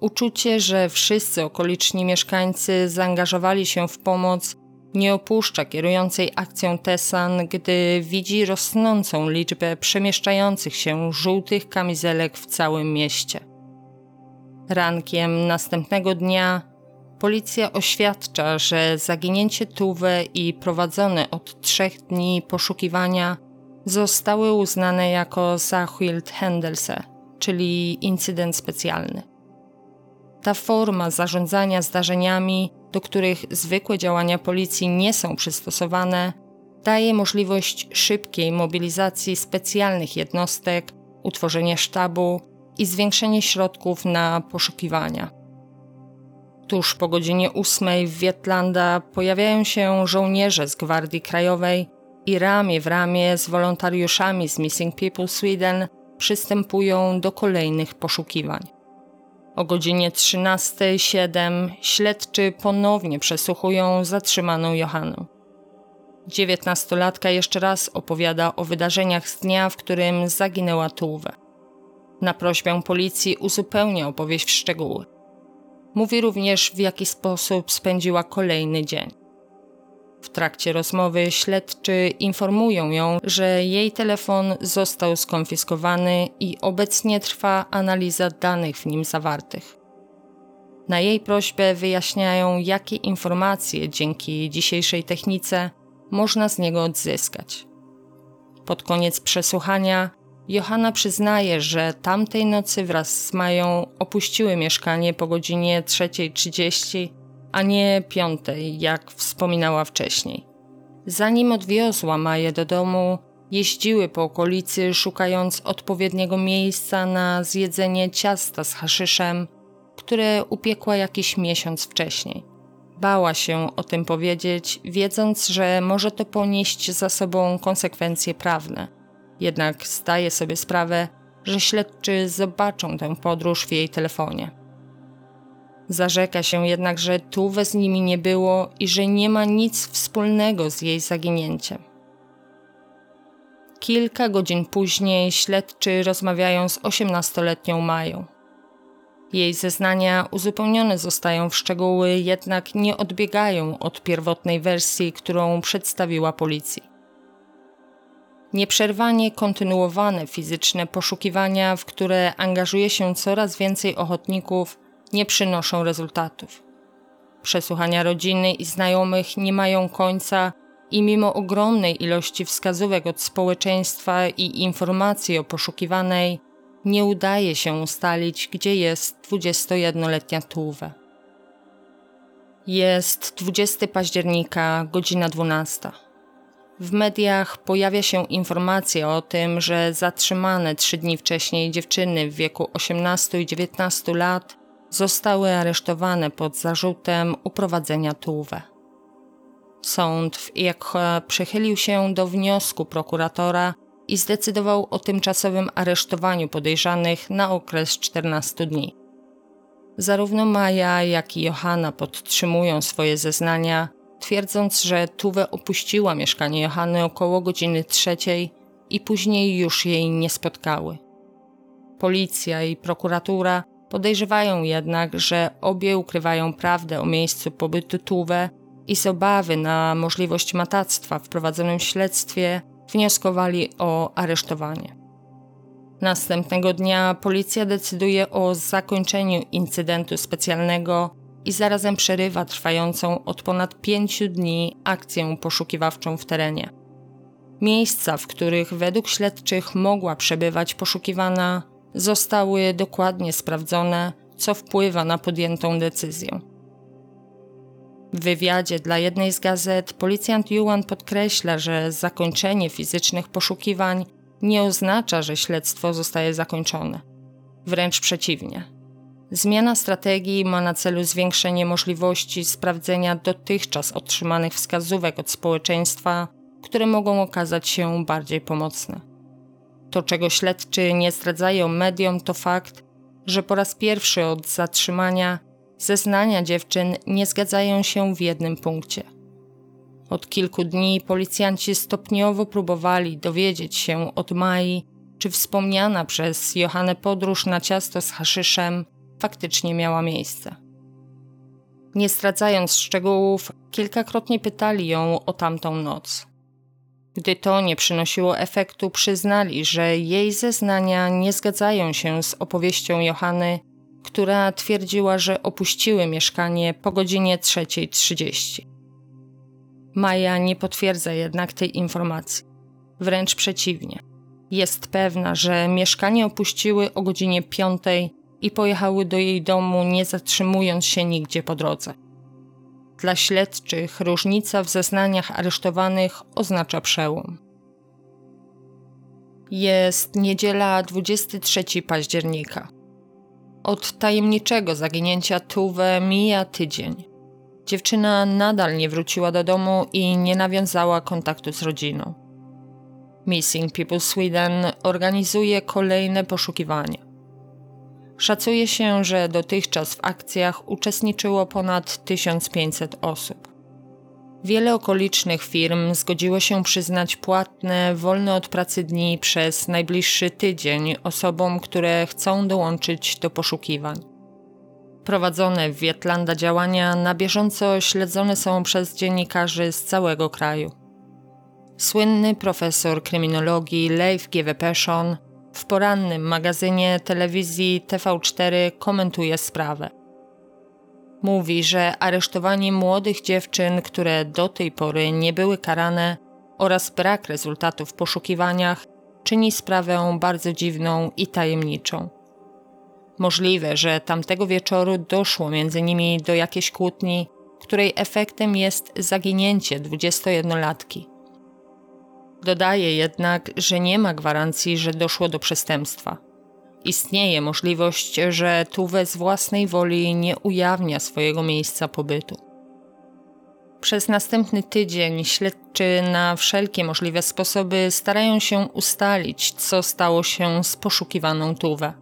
Uczucie, że wszyscy okoliczni mieszkańcy zaangażowali się w pomoc, nie opuszcza kierującej akcją Tessan, gdy widzi rosnącą liczbę przemieszczających się żółtych kamizelek w całym mieście. Rankiem następnego dnia policja oświadcza, że zaginięcie Tuwe i prowadzone od trzech dni poszukiwania zostały uznane jako Sachwild Händelse, czyli incydent specjalny. Ta forma zarządzania zdarzeniami, do których zwykłe działania policji nie są przystosowane, daje możliwość szybkiej mobilizacji specjalnych jednostek, utworzenia sztabu i zwiększenie środków na poszukiwania. Tuż po godzinie ósmej w Wietlanda pojawiają się żołnierze z Gwardii Krajowej i ramię w ramię z wolontariuszami z Missing People Sweden przystępują do kolejnych poszukiwań. O godzinie 13.07 śledczy ponownie przesłuchują zatrzymaną Johannę. Dziewiętnastolatka jeszcze raz opowiada o wydarzeniach z dnia, w którym zaginęła Tuwe. Na prośbę policji uzupełnia opowieść w szczegóły. Mówi również, w jaki sposób spędziła kolejny dzień. W trakcie rozmowy śledczy informują ją, że jej telefon został skonfiskowany i obecnie trwa analiza danych w nim zawartych. Na jej prośbę wyjaśniają, jakie informacje dzięki dzisiejszej technice można z niego odzyskać. Pod koniec przesłuchania Johanna przyznaje, że tamtej nocy wraz z Mają opuściły mieszkanie po godzinie 3.30, a nie 5.00, jak wspominała wcześniej. Zanim odwiozła Maję do domu, jeździły po okolicy szukając odpowiedniego miejsca na zjedzenie ciasta z haszyszem, które upiekła jakiś miesiąc wcześniej. Bała się o tym powiedzieć, wiedząc, że może to ponieść za sobą konsekwencje prawne. Jednak zdaje sobie sprawę, że śledczy zobaczą tę podróż w jej telefonie. Zarzeka się jednak, że Tuwe z nimi nie było i że nie ma nic wspólnego z jej zaginięciem. Kilka godzin później śledczy rozmawiają z osiemnastoletnią Mają. Jej zeznania uzupełnione zostają w szczegóły, jednak nie odbiegają od pierwotnej wersji, którą przedstawiła policji. Nieprzerwanie kontynuowane fizyczne poszukiwania, w które angażuje się coraz więcej ochotników, nie przynoszą rezultatów. Przesłuchania rodziny i znajomych nie mają końca i mimo ogromnej ilości wskazówek od społeczeństwa i informacji o poszukiwanej, nie udaje się ustalić, gdzie jest 21-letnia Tuwe. Jest 20 października, godzina 12. W mediach pojawia się informacja o tym, że zatrzymane trzy dni wcześniej dziewczyny w wieku 18 i 19 lat zostały aresztowane pod zarzutem uprowadzenia Tuwe. Sąd w Iekhe przychylił się do wniosku prokuratora i zdecydował o tymczasowym aresztowaniu podejrzanych na okres 14 dni. Zarówno Maja, jak i Johanna podtrzymują swoje zeznania, twierdząc, że Tuwe opuściła mieszkanie Johanny około godziny trzeciej i później już jej nie spotkały. Policja i prokuratura podejrzewają jednak, że obie ukrywają prawdę o miejscu pobytu Tuwe i z obawy na możliwość matactwa w prowadzonym śledztwie wnioskowali o aresztowanie. Następnego dnia policja decyduje o zakończeniu incydentu specjalnego i zarazem przerywa trwającą od ponad pięciu dni akcję poszukiwawczą w terenie. Miejsca, w których według śledczych mogła przebywać poszukiwana, zostały dokładnie sprawdzone, co wpływa na podjętą decyzję. W wywiadzie dla jednej z gazet policjant Yuan podkreśla, że zakończenie fizycznych poszukiwań nie oznacza, że śledztwo zostaje zakończone. Wręcz przeciwnie. Zmiana strategii ma na celu zwiększenie możliwości sprawdzenia dotychczas otrzymanych wskazówek od społeczeństwa, które mogą okazać się bardziej pomocne. To, czego śledczy nie zdradzają mediom, to fakt, że po raz pierwszy od zatrzymania Zeznania dziewczyn nie zgadzają się w jednym punkcie. Od kilku dni policjanci stopniowo próbowali dowiedzieć się od Mai, czy wspomniana przez Johannę podróż na ciasto z haszyszem faktycznie miała miejsce. Nie zdradzając szczegółów, kilkakrotnie pytali ją o tamtą noc. Gdy to nie przynosiło efektu, przyznali, że jej zeznania nie zgadzają się z opowieścią Johanny która twierdziła, że opuściły mieszkanie po godzinie 3.30. Maja nie potwierdza jednak tej informacji. Wręcz przeciwnie. Jest pewna, że mieszkanie opuściły o godzinie 5 i pojechały do jej domu, nie zatrzymując się nigdzie po drodze. Dla śledczych różnica w zeznaniach aresztowanych oznacza przełom. Jest niedziela 23 października. Od tajemniczego zaginięcia Tuwe mija tydzień. dziewczyna nadal nie wróciła do domu i nie nawiązała kontaktu z rodziną. Missing People Sweden organizuje kolejne poszukiwania. Szacuje się, że dotychczas w akcjach uczestniczyło ponad 1500 osób. Wiele okolicznych firm zgodziło się przyznać płatne, wolne od pracy dni przez najbliższy tydzień osobom, które chcą dołączyć do poszukiwań. Prowadzone w Wietlanda działania na bieżąco śledzone są przez dziennikarzy z całego kraju. Słynny profesor kryminologii Leif G. Persson w porannym magazynie telewizji TV4 komentuje sprawę. Mówi, że aresztowanie młodych dziewczyn, które do tej pory nie były karane, oraz brak rezultatów w poszukiwaniach czyni sprawę bardzo dziwną i tajemniczą. Możliwe, że tamtego wieczoru doszło między nimi do jakiejś kłótni, której efektem jest zaginięcie 21-latki. Dodaje jednak, że nie ma gwarancji, że doszło do przestępstwa. Istnieje możliwość, że Tuwe z własnej woli nie ujawnia swojego miejsca pobytu. Przez następny tydzień śledczy na wszelkie możliwe sposoby starają się ustalić, co stało się z poszukiwaną Tuwę.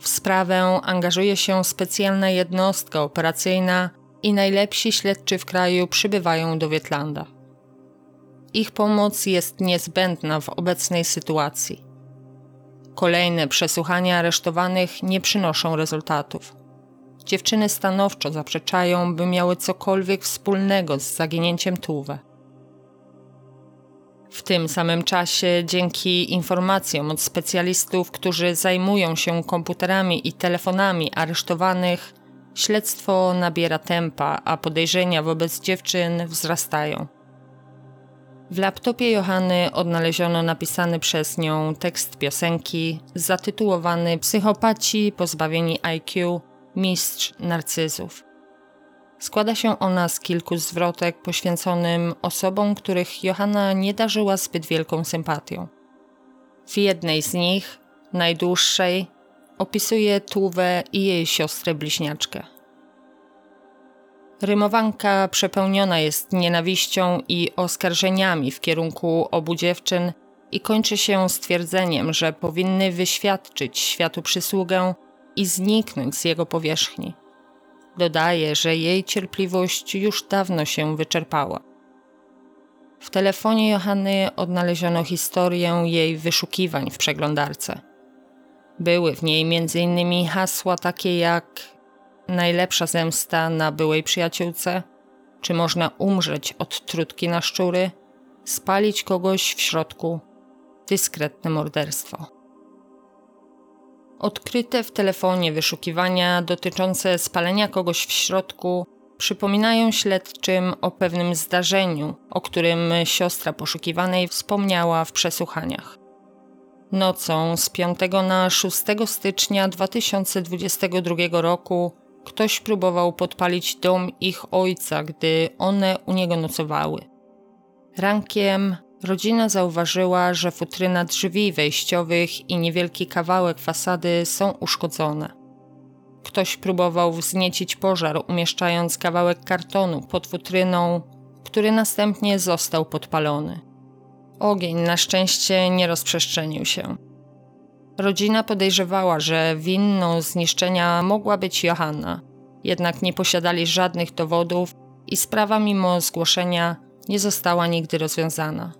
W sprawę angażuje się specjalna jednostka operacyjna i najlepsi śledczy w kraju przybywają do Wietlanda. Ich pomoc jest niezbędna w obecnej sytuacji. Kolejne przesłuchania aresztowanych nie przynoszą rezultatów. Dziewczyny stanowczo zaprzeczają, by miały cokolwiek wspólnego z zaginięciem Tuwe. W tym samym czasie, dzięki informacjom od specjalistów, którzy zajmują się komputerami i telefonami aresztowanych, śledztwo nabiera tempa, a podejrzenia wobec dziewczyn wzrastają. W laptopie Johanny odnaleziono napisany przez nią tekst piosenki zatytułowany Psychopaci pozbawieni IQ Mistrz Narcyzów. Składa się ona z kilku zwrotek poświęconym osobom, których Johanna nie darzyła zbyt wielką sympatią. W jednej z nich, najdłuższej, opisuje Tuwę i jej siostrę bliźniaczkę. Rymowanka przepełniona jest nienawiścią i oskarżeniami w kierunku obu dziewczyn i kończy się stwierdzeniem, że powinny wyświadczyć światu przysługę i zniknąć z jego powierzchni. Dodaje, że jej cierpliwość już dawno się wyczerpała. W telefonie Johanny odnaleziono historię jej wyszukiwań w przeglądarce. Były w niej m.in. hasła takie jak najlepsza zemsta na byłej przyjaciółce? Czy można umrzeć od trutki na szczury? Spalić kogoś w środku? Dyskretne morderstwo. Odkryte w telefonie wyszukiwania dotyczące spalenia kogoś w środku przypominają śledczym o pewnym zdarzeniu, o którym siostra poszukiwanej wspomniała w przesłuchaniach. Nocą z 5 na 6 stycznia 2022 roku Ktoś próbował podpalić dom ich ojca, gdy one u niego nocowały. Rankiem rodzina zauważyła, że futryna drzwi wejściowych i niewielki kawałek fasady są uszkodzone. Ktoś próbował wzniecić pożar, umieszczając kawałek kartonu pod futryną, który następnie został podpalony. Ogień na szczęście nie rozprzestrzenił się. Rodzina podejrzewała, że winną zniszczenia mogła być Johanna, jednak nie posiadali żadnych dowodów i sprawa mimo zgłoszenia nie została nigdy rozwiązana.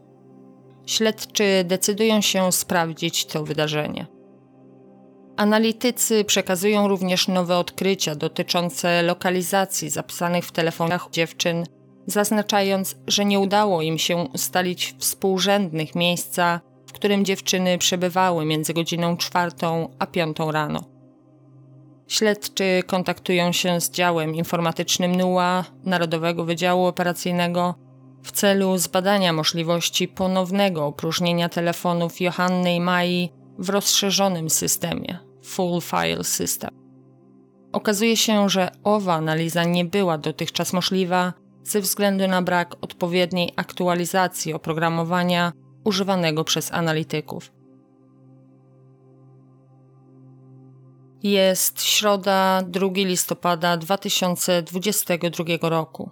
Śledczy decydują się sprawdzić to wydarzenie. Analitycy przekazują również nowe odkrycia dotyczące lokalizacji zapisanych w telefonach dziewczyn, zaznaczając, że nie udało im się ustalić współrzędnych miejsca którym dziewczyny przebywały między godziną czwartą a piątą rano. Śledczy kontaktują się z działem informatycznym NUA, Narodowego Wydziału Operacyjnego, w celu zbadania możliwości ponownego opróżnienia telefonów Johanny i Mai w rozszerzonym systemie Full File System. Okazuje się, że owa analiza nie była dotychczas możliwa ze względu na brak odpowiedniej aktualizacji oprogramowania używanego przez analityków. Jest środa 2 listopada 2022 roku.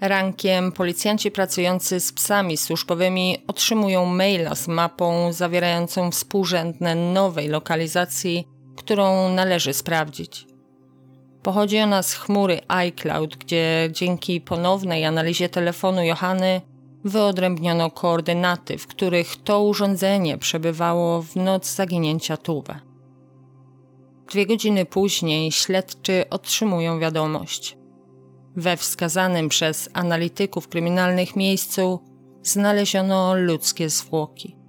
Rankiem policjanci pracujący z psami służbowymi otrzymują maila z mapą zawierającą współrzędne nowej lokalizacji, którą należy sprawdzić. Pochodzi ona z chmury iCloud, gdzie dzięki ponownej analizie telefonu Johany wyodrębniono koordynaty, w których to urządzenie przebywało w noc zaginięcia Tuwe. Dwie godziny później śledczy otrzymują wiadomość. We wskazanym przez analityków kryminalnych miejscu znaleziono ludzkie zwłoki.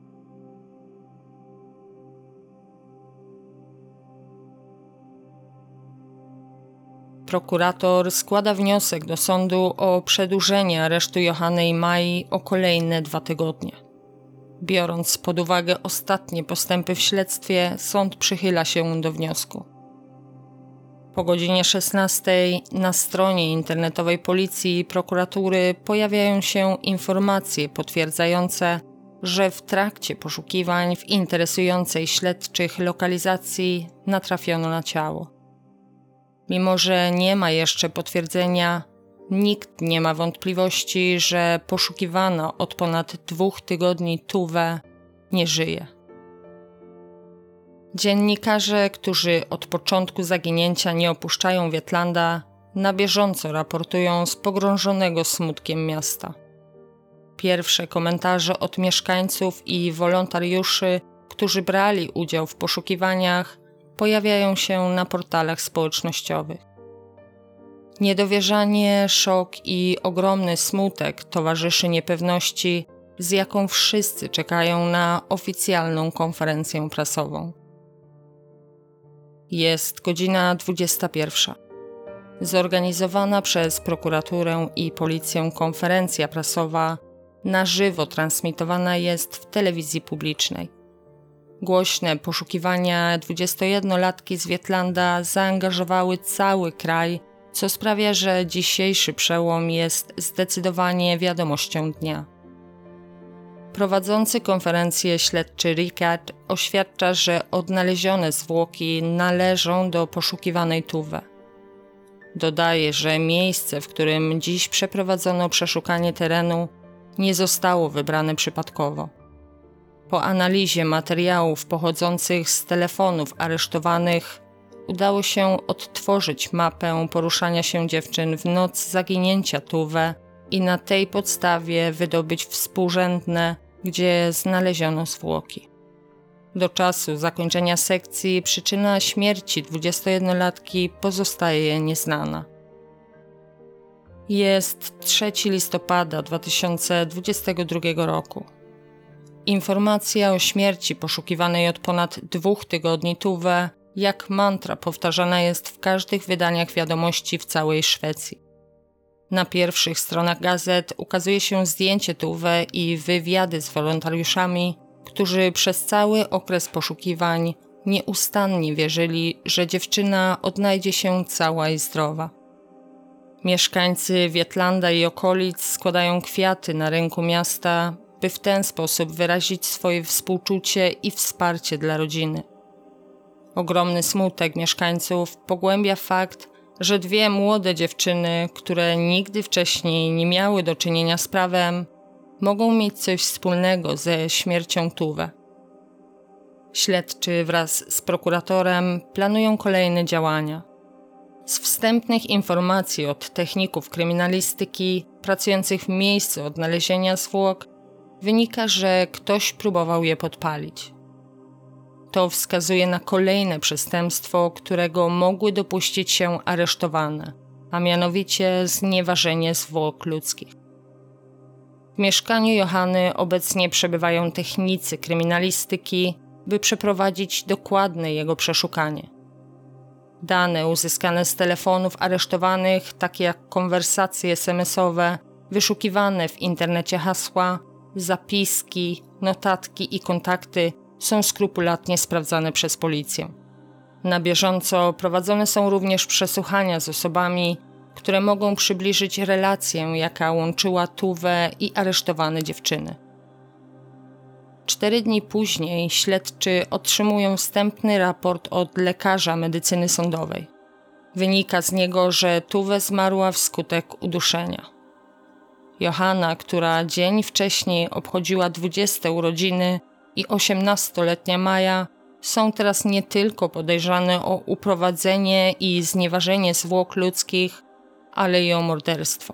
Prokurator składa wniosek do sądu o przedłużenie aresztu Johany i Mai o kolejne dwa tygodnie. Biorąc pod uwagę ostatnie postępy w śledztwie, sąd przychyla się do wniosku. Po godzinie 16 na stronie internetowej policji i prokuratury pojawiają się informacje potwierdzające, że w trakcie poszukiwań w interesującej śledczych lokalizacji natrafiono na ciało. Mimo, że nie ma jeszcze potwierdzenia, nikt nie ma wątpliwości, że poszukiwana od ponad dwóch tygodni Tuwe nie żyje. Dziennikarze, którzy od początku zaginięcia nie opuszczają Wietlanda, na bieżąco raportują z pogrążonego smutkiem miasta. Pierwsze komentarze od mieszkańców i wolontariuszy, którzy brali udział w poszukiwaniach, pojawiają się na portalach społecznościowych. Niedowierzanie, szok i ogromny smutek towarzyszy niepewności, z jaką wszyscy czekają na oficjalną konferencję prasową. Jest godzina 21. Zorganizowana przez prokuraturę i policję konferencja prasowa na żywo transmitowana jest w telewizji publicznej. Głośne poszukiwania 21-latki z Wietlanda zaangażowały cały kraj, co sprawia, że dzisiejszy przełom jest zdecydowanie wiadomością dnia. Prowadzący konferencję śledczy Ricard oświadcza, że odnalezione zwłoki należą do poszukiwanej Tuwe. Dodaje, że miejsce, w którym dziś przeprowadzono przeszukanie terenu, nie zostało wybrane przypadkowo. Po analizie materiałów pochodzących z telefonów aresztowanych, udało się odtworzyć mapę poruszania się dziewczyn w noc zaginięcia Tuwe i na tej podstawie wydobyć współrzędne, gdzie znaleziono zwłoki. Do czasu zakończenia sekcji przyczyna śmierci 21-latki pozostaje nieznana. Jest 3 listopada 2022 roku. Informacja o śmierci poszukiwanej od ponad dwóch tygodni Tuwe jak mantra powtarzana jest w każdych wydaniach wiadomości w całej Szwecji. Na pierwszych stronach gazet ukazuje się zdjęcie Tuwe i wywiady z wolontariuszami, którzy przez cały okres poszukiwań nieustannie wierzyli, że dziewczyna odnajdzie się cała i zdrowa. Mieszkańcy Wietlanda i okolic składają kwiaty na rynku miasta, by w ten sposób wyrazić swoje współczucie i wsparcie dla rodziny. Ogromny smutek mieszkańców pogłębia fakt, że dwie młode dziewczyny, które nigdy wcześniej nie miały do czynienia z prawem, mogą mieć coś wspólnego ze śmiercią Tuwe. Śledczy wraz z prokuratorem planują kolejne działania. Z wstępnych informacji od techników kryminalistyki pracujących w miejscu odnalezienia zwłok wynika, że ktoś próbował je podpalić. To wskazuje na kolejne przestępstwo, którego mogły dopuścić się aresztowane, a mianowicie znieważenie zwłok ludzkich. W mieszkaniu Johany obecnie przebywają technicy kryminalistyki, by przeprowadzić dokładne jego przeszukanie. Dane uzyskane z telefonów aresztowanych, takie jak konwersacje SMS-owe, wyszukiwane w internecie hasła, zapiski, notatki i kontakty są skrupulatnie sprawdzane przez policję. Na bieżąco prowadzone są również przesłuchania z osobami, które mogą przybliżyć relację, jaka łączyła Tuwę i aresztowane dziewczyny. Cztery dni później śledczy otrzymują wstępny raport od lekarza medycyny sądowej. Wynika z niego, że Tuwe zmarła wskutek uduszenia. Johanna, która dzień wcześniej obchodziła 20 urodziny i 18-letnia Maja są teraz nie tylko podejrzane o uprowadzenie i znieważenie zwłok ludzkich, ale i o morderstwo.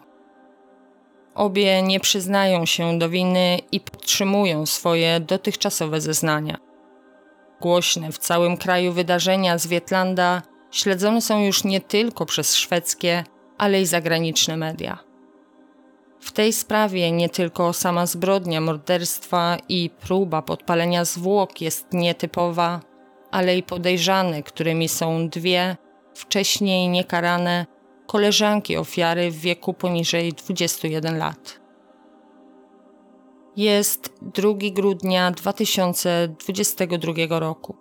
Obie nie przyznają się do winy i podtrzymują swoje dotychczasowe zeznania. Głośne w całym kraju wydarzenia z Wietlanda śledzone są już nie tylko przez szwedzkie, ale i zagraniczne media. W tej sprawie nie tylko sama zbrodnia morderstwa i próba podpalenia zwłok jest nietypowa, ale i podejrzane, którymi są dwie, wcześniej niekarane, koleżanki ofiary w wieku poniżej 21 lat. Jest 2 grudnia 2022 roku.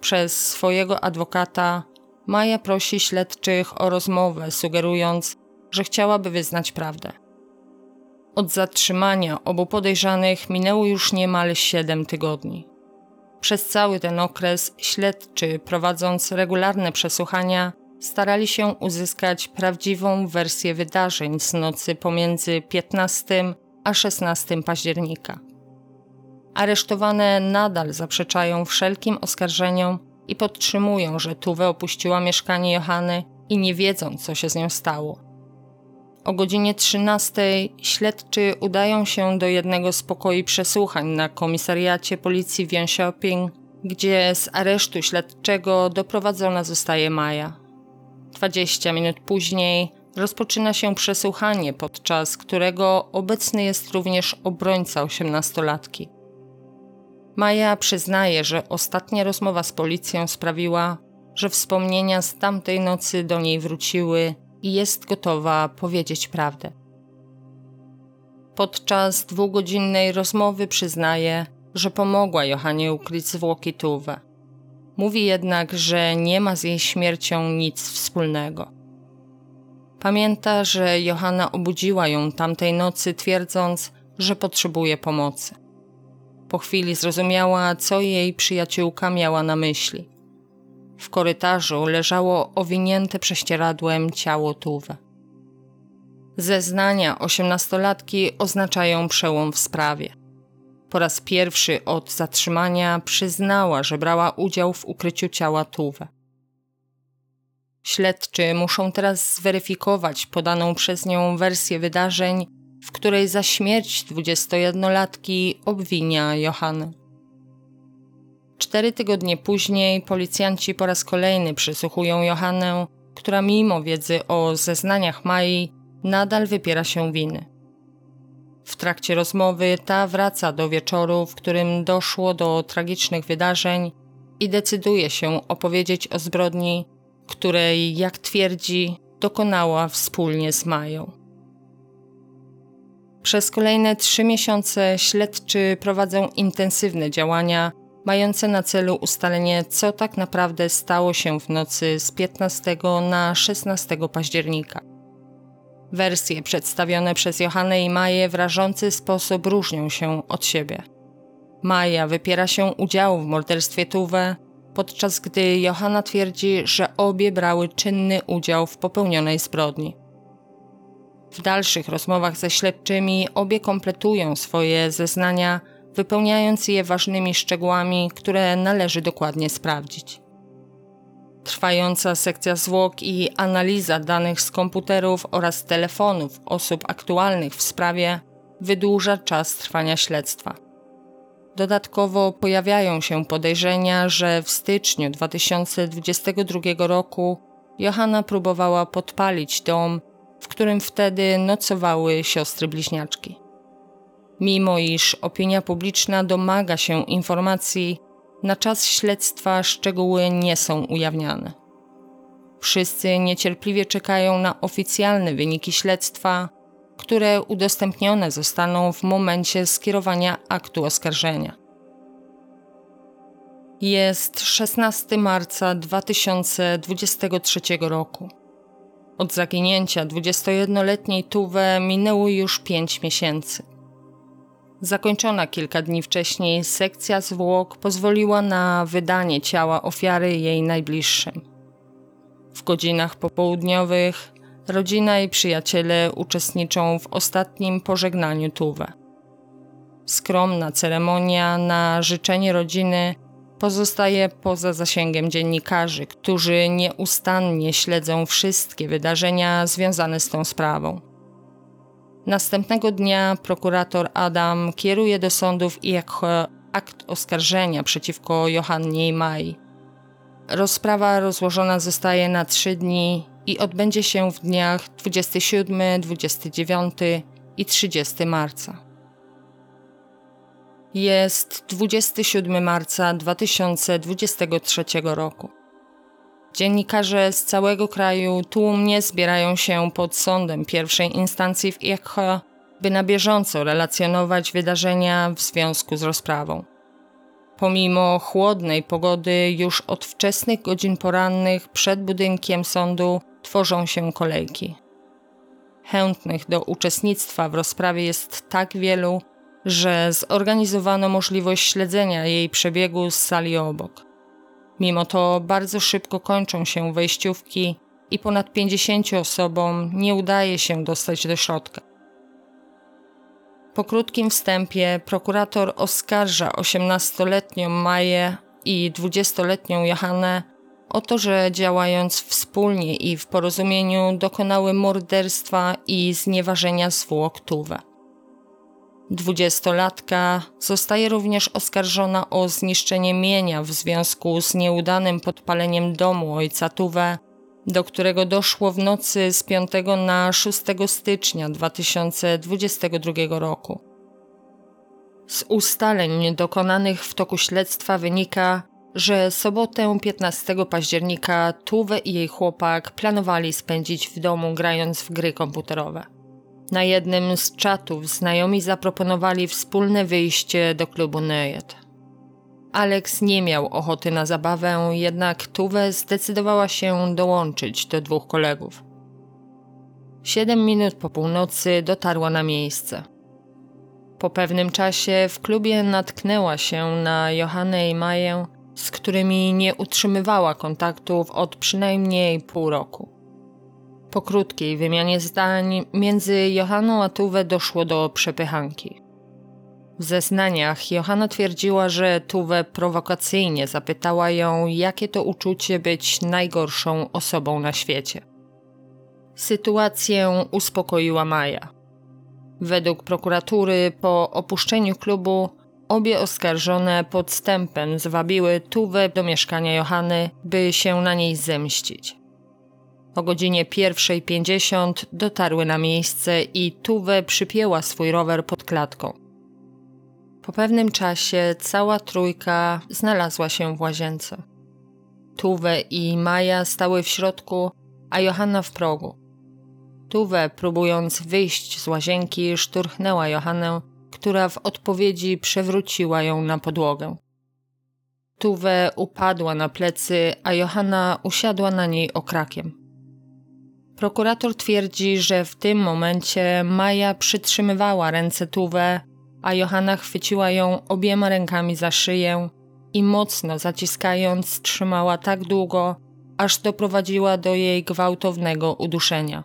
Przez swojego adwokata Maja prosi śledczych o rozmowę, sugerując, że chciałaby wyznać prawdę. Od zatrzymania obu podejrzanych minęło już niemal 7 tygodni. Przez cały ten okres śledczy, prowadząc regularne przesłuchania, starali się uzyskać prawdziwą wersję wydarzeń z nocy pomiędzy 15 a 16 października. Aresztowane nadal zaprzeczają wszelkim oskarżeniom i podtrzymują, że Tuwe opuściła mieszkanie Johany i nie wiedzą, co się z nią stało. O godzinie 13 śledczy udają się do jednego z pokoi przesłuchań na komisariacie policji w Jönköping, gdzie z aresztu śledczego doprowadzona zostaje Maja. 20 minut później rozpoczyna się przesłuchanie, podczas którego obecny jest również obrońca osiemnastolatki. Maja przyznaje, że ostatnia rozmowa z policją sprawiła, że wspomnienia z tamtej nocy do niej wróciły i jest gotowa powiedzieć prawdę. Podczas dwugodzinnej rozmowy przyznaje, że pomogła Johanie ukryć zwłoki Tuwę. Mówi jednak, że nie ma z jej śmiercią nic wspólnego. Pamięta, że Johanna obudziła ją tamtej nocy, twierdząc, że potrzebuje pomocy. Po chwili zrozumiała, co jej przyjaciółka miała na myśli. W korytarzu leżało owinięte prześcieradłem ciało Tuwe. Zeznania osiemnastolatki oznaczają przełom w sprawie. Po raz pierwszy od zatrzymania przyznała, że brała udział w ukryciu ciała Tuwe. Śledczy muszą teraz zweryfikować podaną przez nią wersję wydarzeń, w której za śmierć 21-latki obwinia Johannę. Cztery tygodnie później policjanci po raz kolejny przesłuchują Johannę, która mimo wiedzy o zeznaniach Mai nadal wypiera się winy. W trakcie rozmowy ta wraca do wieczoru, w którym doszło do tragicznych wydarzeń i decyduje się opowiedzieć o zbrodni, której, jak twierdzi, dokonała wspólnie z Mają. Przez kolejne trzy miesiące śledczy prowadzą intensywne działania mające na celu ustalenie, co tak naprawdę stało się w nocy z 15 na 16 października. Wersje przedstawione przez Johannę i Maję w rażący sposób różnią się od siebie. Maja wypiera się udziału w morderstwie Tuwe, podczas gdy Johanna twierdzi, że obie brały czynny udział w popełnionej zbrodni. W dalszych rozmowach ze śledczymi obie kompletują swoje zeznania wypełniając je ważnymi szczegółami, które należy dokładnie sprawdzić. Trwająca sekcja zwłok i analiza danych z komputerów oraz telefonów osób aktualnych w sprawie wydłuża czas trwania śledztwa. Dodatkowo pojawiają się podejrzenia, że w styczniu 2022 roku Johanna próbowała podpalić dom, w którym wtedy nocowały siostry bliźniaczki. Mimo iż opinia publiczna domaga się informacji, na czas śledztwa szczegóły nie są ujawniane. Wszyscy niecierpliwie czekają na oficjalne wyniki śledztwa, które udostępnione zostaną w momencie skierowania aktu oskarżenia. Jest 16 marca 2023 roku. Od zaginięcia 21-letniej Tuwe minęło już 5 miesięcy. Zakończona kilka dni wcześniej, sekcja zwłok pozwoliła na wydanie ciała ofiary jej najbliższym. W godzinach popołudniowych rodzina i przyjaciele uczestniczą w ostatnim pożegnaniu Tuwe. Skromna ceremonia na życzenie rodziny pozostaje poza zasięgiem dziennikarzy, którzy nieustannie śledzą wszystkie wydarzenia związane z tą sprawą. Następnego dnia prokurator Adam kieruje do sądów jako akt oskarżenia przeciwko Johannie i Mai. Rozprawa rozłożona zostaje na trzy dni i odbędzie się w dniach 27, 29 i 30 marca. Jest 27 marca 2023 roku. Dziennikarze z całego kraju tłumnie zbierają się pod sądem pierwszej instancji w Iekho, by na bieżąco relacjonować wydarzenia w związku z rozprawą. Pomimo chłodnej pogody, już od wczesnych godzin porannych przed budynkiem sądu tworzą się kolejki. Chętnych do uczestnictwa w rozprawie jest tak wielu, że zorganizowano możliwość śledzenia jej przebiegu z sali obok. Mimo to bardzo szybko kończą się wejściówki i ponad 50 osobom nie udaje się dostać do środka. Po krótkim wstępie prokurator oskarża 18-letnią Maję i 20-letnią Johannę o to, że działając wspólnie i w porozumieniu dokonały morderstwa i znieważenia zwłok Tuwe. Dwudziestolatka zostaje również oskarżona o zniszczenie mienia w związku z nieudanym podpaleniem domu ojca Tuwe, do którego doszło w nocy z 5 na 6 stycznia 2022 roku. Z ustaleń dokonanych w toku śledztwa wynika, że sobotę 15 października Tuwe i jej chłopak planowali spędzić w domu grając w gry komputerowe. Na jednym z czatów znajomi zaproponowali wspólne wyjście do klubu Neyet. Alex nie miał ochoty na zabawę, jednak Tuwe zdecydowała się dołączyć do dwóch kolegów. Siedem minut po północy dotarła na miejsce. Po pewnym czasie w klubie natknęła się na Johannę i Maję, z którymi nie utrzymywała kontaktów od przynajmniej pół roku. Po krótkiej wymianie zdań między Johanną a Tuwę doszło do przepychanki. W zeznaniach Johanna twierdziła, że Tuwę prowokacyjnie zapytała ją, jakie to uczucie być najgorszą osobą na świecie. Sytuację uspokoiła Maja. Według prokuratury po opuszczeniu klubu obie oskarżone podstępem zwabiły Tuwę do mieszkania Johanny, by się na niej zemścić. O godzinie 1.50 dotarły na miejsce i Tuwe przypięła swój rower pod klatką. Po pewnym czasie cała trójka znalazła się w łazience. Tuwe i Maja stały w środku, a Johanna w progu. Tuwe, próbując wyjść z łazienki, szturchnęła Johannę, która w odpowiedzi przewróciła ją na podłogę. Tuwe upadła na plecy, a Johanna usiadła na niej okrakiem. Prokurator twierdzi, że w tym momencie Maja przytrzymywała ręce Tuwę, a Johanna chwyciła ją obiema rękami za szyję i mocno zaciskając trzymała tak długo, aż doprowadziła do jej gwałtownego uduszenia.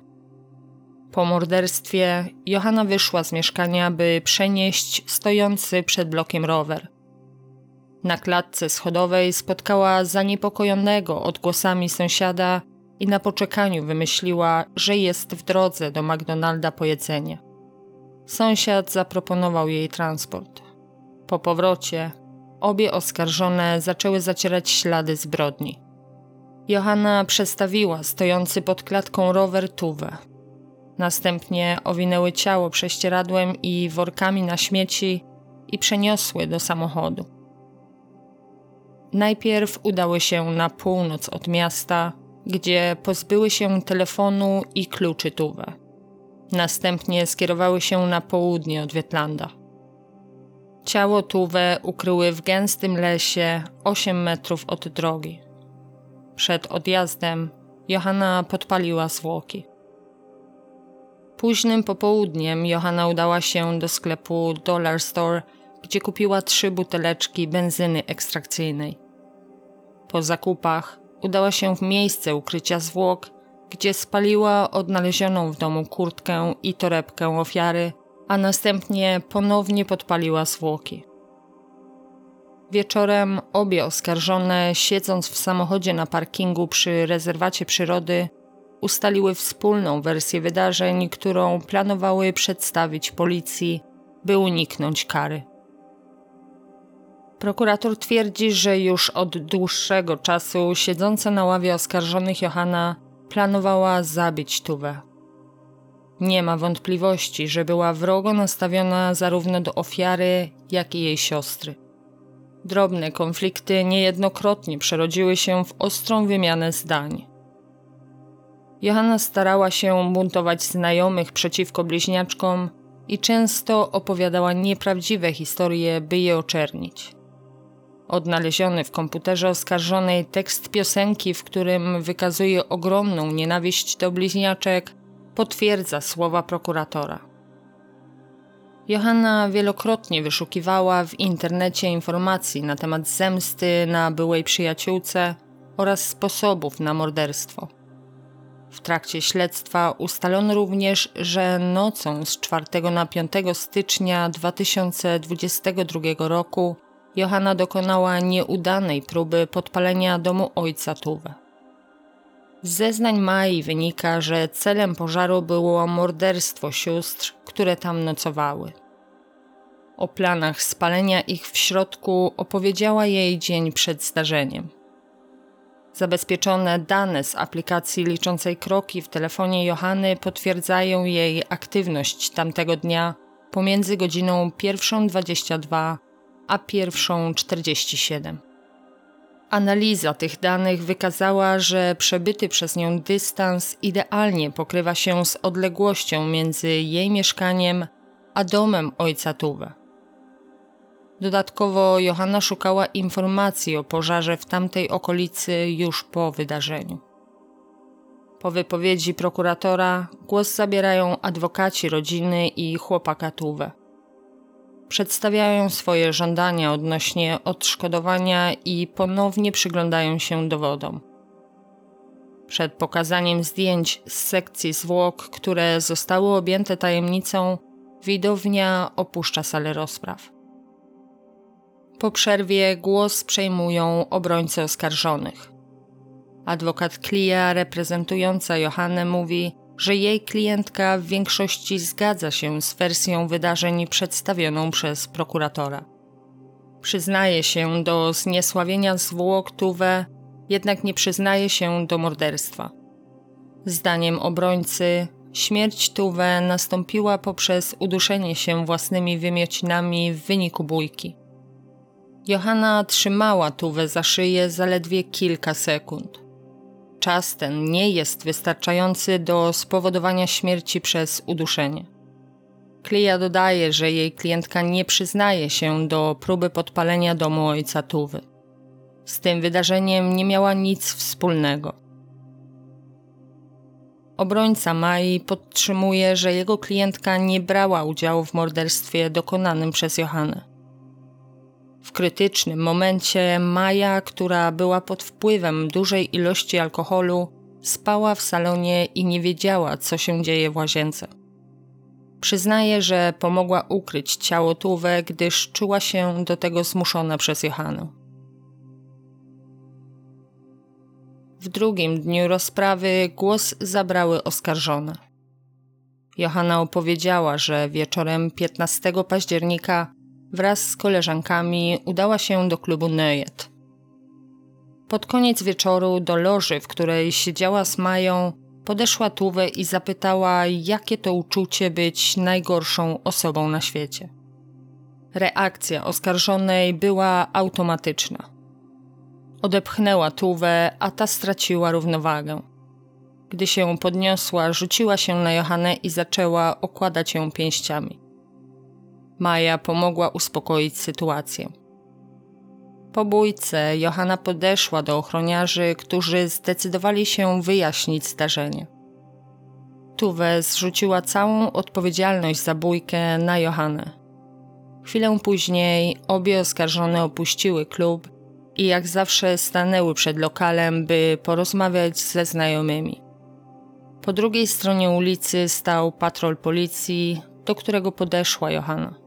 Po morderstwie Johanna wyszła z mieszkania, by przenieść stojący przed blokiem rower. Na klatce schodowej spotkała zaniepokojonego odgłosami sąsiada, i na poczekaniu wymyśliła, że jest w drodze do McDonalda po jedzenie. Sąsiad zaproponował jej transport. Po powrocie obie oskarżone zaczęły zacierać ślady zbrodni. Johanna przestawiła stojący pod klatką rower Tuwę. Następnie owinęły ciało prześcieradłem i workami na śmieci i przeniosły do samochodu. Najpierw udały się na północ od miasta, gdzie pozbyły się telefonu i kluczy Tuwe. Następnie skierowały się na południe od Wietlanda. Ciało Tuwe ukryły w gęstym lesie 8 metrów od drogi. Przed odjazdem Johanna podpaliła zwłoki. Późnym popołudniem Johanna udała się do sklepu Dollar Store, gdzie kupiła trzy buteleczki benzyny ekstrakcyjnej. Po zakupach udała się w miejsce ukrycia zwłok, gdzie spaliła odnalezioną w domu kurtkę i torebkę ofiary, a następnie ponownie podpaliła zwłoki. Wieczorem obie oskarżone, siedząc w samochodzie na parkingu przy rezerwacie przyrody, ustaliły wspólną wersję wydarzeń, którą planowały przedstawić policji, by uniknąć kary. Prokurator twierdzi, że już od dłuższego czasu siedząca na ławie oskarżonych Johanna planowała zabić Tuwę. Nie ma wątpliwości, że była wrogo nastawiona zarówno do ofiary, jak i jej siostry. Drobne konflikty niejednokrotnie przerodziły się w ostrą wymianę zdań. Johanna starała się buntować znajomych przeciwko bliźniaczkom i często opowiadała nieprawdziwe historie, by je oczernić. Odnaleziony w komputerze oskarżonej tekst piosenki, w którym wykazuje ogromną nienawiść do bliźniaczek, potwierdza słowa prokuratora. Johanna wielokrotnie wyszukiwała w internecie informacji na temat zemsty na byłej przyjaciółce oraz sposobów na morderstwo. W trakcie śledztwa ustalono również, że nocą z 4 na 5 stycznia 2022 roku Johanna dokonała nieudanej próby podpalenia domu ojca Tuwe. Z zeznań Mai wynika, że celem pożaru było morderstwo sióstr, które tam nocowały. O planach spalenia ich w środku opowiedziała jej dzień przed zdarzeniem. Zabezpieczone dane z aplikacji liczącej kroki w telefonie Johanny potwierdzają jej aktywność tamtego dnia pomiędzy godziną 1.22 a 1.47. Analiza tych danych wykazała, że przebyty przez nią dystans idealnie pokrywa się z odległością między jej mieszkaniem a domem ojca Tuwe. Dodatkowo Johanna szukała informacji o pożarze w tamtej okolicy już po wydarzeniu. Po wypowiedzi prokuratora głos zabierają adwokaci rodziny i chłopaka Tuwe. Przedstawiają swoje żądania odnośnie odszkodowania i ponownie przyglądają się dowodom. Przed pokazaniem zdjęć z sekcji zwłok, które zostały objęte tajemnicą, widownia opuszcza salę rozpraw. Po przerwie głos przejmują obrońcy oskarżonych. Adwokat Klia, reprezentująca Johannę, mówi, że jej klientka w większości zgadza się z wersją wydarzeń przedstawioną przez prokuratora. Przyznaje się do zniesławienia zwłok Tuwe, jednak nie przyznaje się do morderstwa. Zdaniem obrońcy, śmierć Tuwe nastąpiła poprzez uduszenie się własnymi wymiocinami w wyniku bójki. Johanna trzymała Tuwę za szyję zaledwie kilka sekund. Czas ten nie jest wystarczający do spowodowania śmierci przez uduszenie. Klija dodaje, że jej klientka nie przyznaje się do próby podpalenia domu ojca Tuwy. Z tym wydarzeniem nie miała nic wspólnego. Obrońca Mai podtrzymuje, że jego klientka nie brała udziału w morderstwie dokonanym przez Johannę. W krytycznym momencie Maja, która była pod wpływem dużej ilości alkoholu, spała w salonie i nie wiedziała, co się dzieje w łazience. Przyznaje, że pomogła ukryć ciało Tuwę, gdyż czuła się do tego zmuszona przez Johannę. W drugim dniu rozprawy głos zabrały oskarżone. Johanna opowiedziała, że wieczorem 15 października wraz z koleżankami udała się do klubu Nejet. Pod koniec wieczoru do loży, w której siedziała z Mają, podeszła Tuwę i zapytała, jakie to uczucie być najgorszą osobą na świecie. Reakcja oskarżonej była automatyczna. Odepchnęła Tuwę, a ta straciła równowagę. Gdy się podniosła, rzuciła się na Johannę i zaczęła okładać ją pięściami. Maja pomogła uspokoić sytuację. Po bójce Johanna podeszła do ochroniarzy, którzy zdecydowali się wyjaśnić zdarzenie. Tuwe zrzuciła całą odpowiedzialność za bójkę na Johannę. Chwilę później obie oskarżone opuściły klub i jak zawsze stanęły przed lokalem, by porozmawiać ze znajomymi. Po drugiej stronie ulicy stał patrol policji, do którego podeszła Johanna.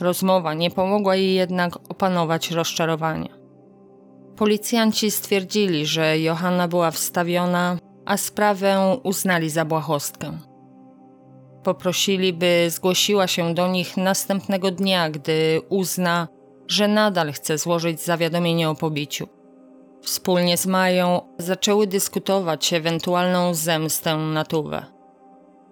Rozmowa nie pomogła jej jednak opanować rozczarowanie. Policjanci stwierdzili, że Johanna była wstawiona, a sprawę uznali za błahostkę. Poprosili, by zgłosiła się do nich następnego dnia, gdy uzna, że nadal chce złożyć zawiadomienie o pobiciu. Wspólnie z Mają zaczęły dyskutować ewentualną zemstę na Tuwę.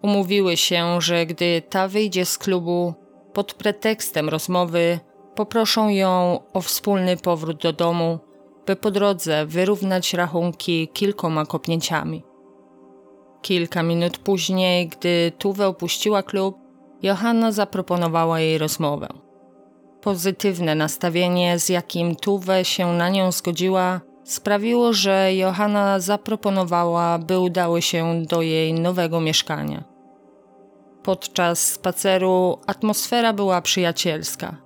Umówiły się, że gdy ta wyjdzie z klubu, pod pretekstem rozmowy poproszą ją o wspólny powrót do domu, by po drodze wyrównać rachunki kilkoma kopnięciami. Kilka minut później, gdy Tuwę opuściła klub, Johanna zaproponowała jej rozmowę. Pozytywne nastawienie, z jakim Tuwę się na nią zgodziła, sprawiło, że Johanna zaproponowała, by udały się do jej nowego mieszkania. Podczas spaceru atmosfera była przyjacielska.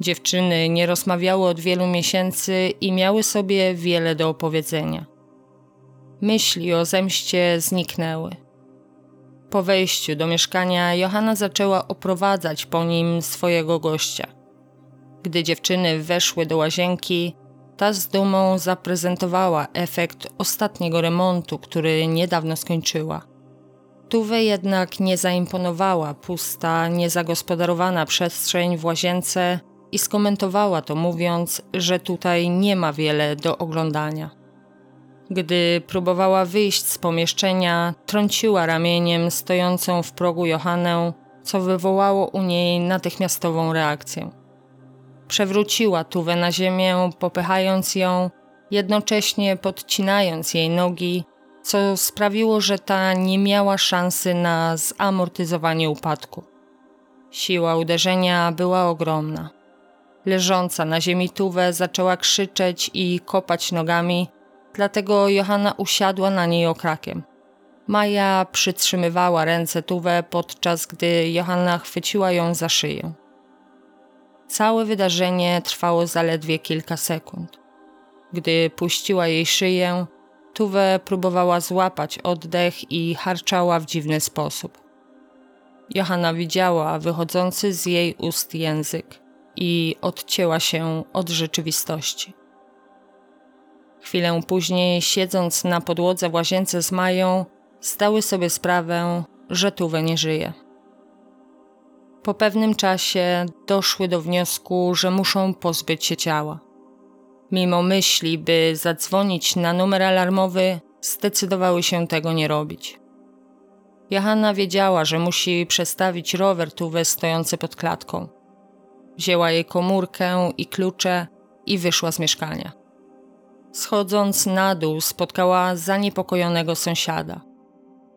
Dziewczyny nie rozmawiały od wielu miesięcy i miały sobie wiele do opowiedzenia. Myśli o zemście zniknęły. Po wejściu do mieszkania Johanna zaczęła oprowadzać po nim swojego gościa. Gdy dziewczyny weszły do łazienki, ta z dumą zaprezentowała efekt ostatniego remontu, który niedawno skończyła. Tuwe jednak nie zaimponowała pusta, niezagospodarowana przestrzeń w łazience i skomentowała to mówiąc, że tutaj nie ma wiele do oglądania. Gdy próbowała wyjść z pomieszczenia, trąciła ramieniem stojącą w progu Johannę, co wywołało u niej natychmiastową reakcję. Przewróciła Tuwę na ziemię, popychając ją, jednocześnie podcinając jej nogi, co sprawiło, że ta nie miała szansy na zamortyzowanie upadku. Siła uderzenia była ogromna. Leżąca na ziemi Tuwę zaczęła krzyczeć i kopać nogami, dlatego Johanna usiadła na niej okrakiem. Maja przytrzymywała ręce Tuwę, podczas gdy Johanna chwyciła ją za szyję. Całe wydarzenie trwało zaledwie kilka sekund. Gdy puściła jej szyję, Tuwę próbowała złapać oddech i harczała w dziwny sposób. Johanna widziała wychodzący z jej ust język i odcięła się od rzeczywistości. Chwilę później, siedząc na podłodze w łazience z Mają, zdały sobie sprawę, że Tuwę nie żyje. Po pewnym czasie doszły do wniosku, że muszą pozbyć się ciała. Mimo myśli, by zadzwonić na numer alarmowy, zdecydowały się tego nie robić. Johanna wiedziała, że musi przestawić rower tuwę stojący pod klatką. Wzięła jej komórkę i klucze i wyszła z mieszkania. Schodząc na dół, spotkała zaniepokojonego sąsiada.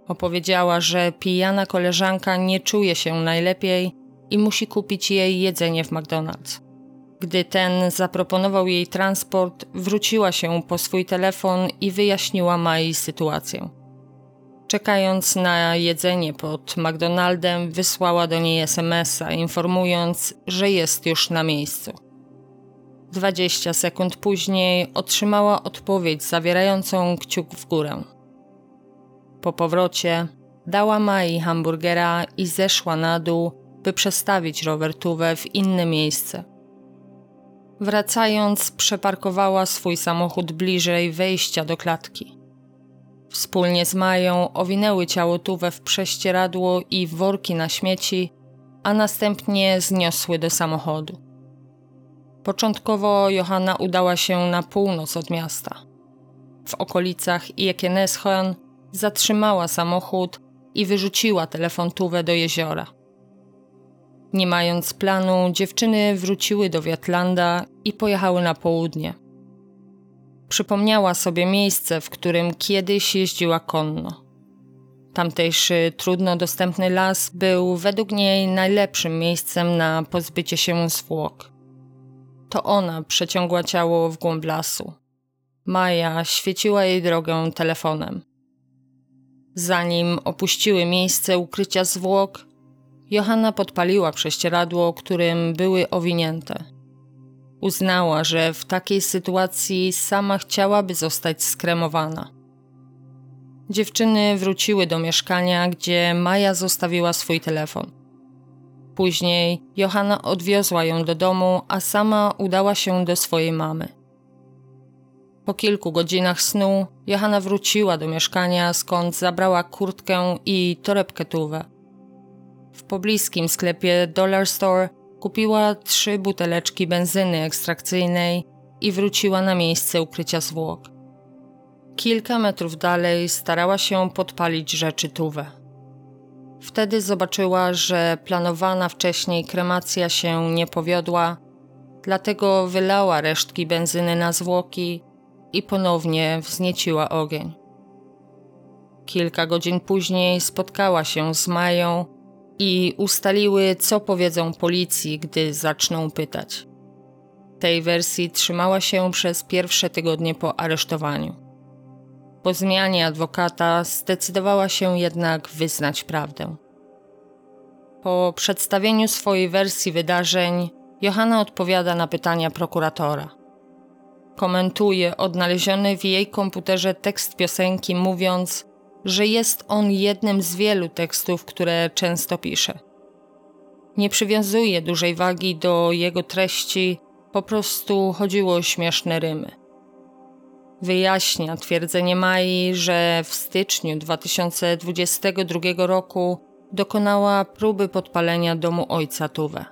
Opowiedziała, że pijana koleżanka nie czuje się najlepiej i musi kupić jej jedzenie w McDonald's. Gdy ten zaproponował jej transport, wróciła się po swój telefon i wyjaśniła Mai sytuację. Czekając na jedzenie pod McDonaldem, wysłała do niej SMS-a, informując, że jest już na miejscu. 20 sekund później otrzymała odpowiedź zawierającą kciuk w górę. Po powrocie dała Mai hamburgera i zeszła na dół, by przestawić rower Tuwę w inne miejsce. Wracając, przeparkowała swój samochód bliżej wejścia do klatki. Wspólnie z Mają owinęły ciało Tuwę w prześcieradło i worki na śmieci, a następnie zniosły do samochodu. Początkowo Johanna udała się na północ od miasta. W okolicach Iekeneshorn zatrzymała samochód i wyrzuciła telefon Tuwę do jeziora. Nie mając planu, dziewczyny wróciły do Wiatlanda i pojechały na południe. Przypomniała sobie miejsce, w którym kiedyś jeździła konno. Tamtejszy trudno dostępny las był według niej najlepszym miejscem na pozbycie się zwłok. To ona przeciągła ciało w głąb lasu. Maja świeciła jej drogę telefonem. Zanim opuściły miejsce ukrycia zwłok, Johanna podpaliła prześcieradło, którym były owinięte. Uznała, że w takiej sytuacji sama chciałaby zostać skremowana. Dziewczyny wróciły do mieszkania, gdzie Maja zostawiła swój telefon. Później Johanna odwiozła ją do domu, a sama udała się do swojej mamy. Po kilku godzinach snu Johanna wróciła do mieszkania, skąd zabrała kurtkę i torebkę tuwę. W pobliskim sklepie Dollar Store kupiła trzy buteleczki benzyny ekstrakcyjnej i wróciła na miejsce ukrycia zwłok. Kilka metrów dalej starała się podpalić rzeczy tuwę. Wtedy zobaczyła, że planowana wcześniej kremacja się nie powiodła, dlatego wylała resztki benzyny na zwłoki i ponownie wznieciła ogień. Kilka godzin później spotkała się z Mają i ustaliły, co powiedzą policji, gdy zaczną pytać. Tej wersji trzymała się przez pierwsze tygodnie po aresztowaniu. Po zmianie adwokata zdecydowała się jednak wyznać prawdę. Po przedstawieniu swojej wersji wydarzeń, Johanna odpowiada na pytania prokuratora. Komentuje odnaleziony w jej komputerze tekst piosenki, mówiąc, że jest on jednym z wielu tekstów, które często pisze. Nie przywiązuje dużej wagi do jego treści, po prostu chodziło o śmieszne rymy. Wyjaśnia twierdzenie Mai, że w styczniu 2022 roku dokonała próby podpalenia domu ojca Tuwe.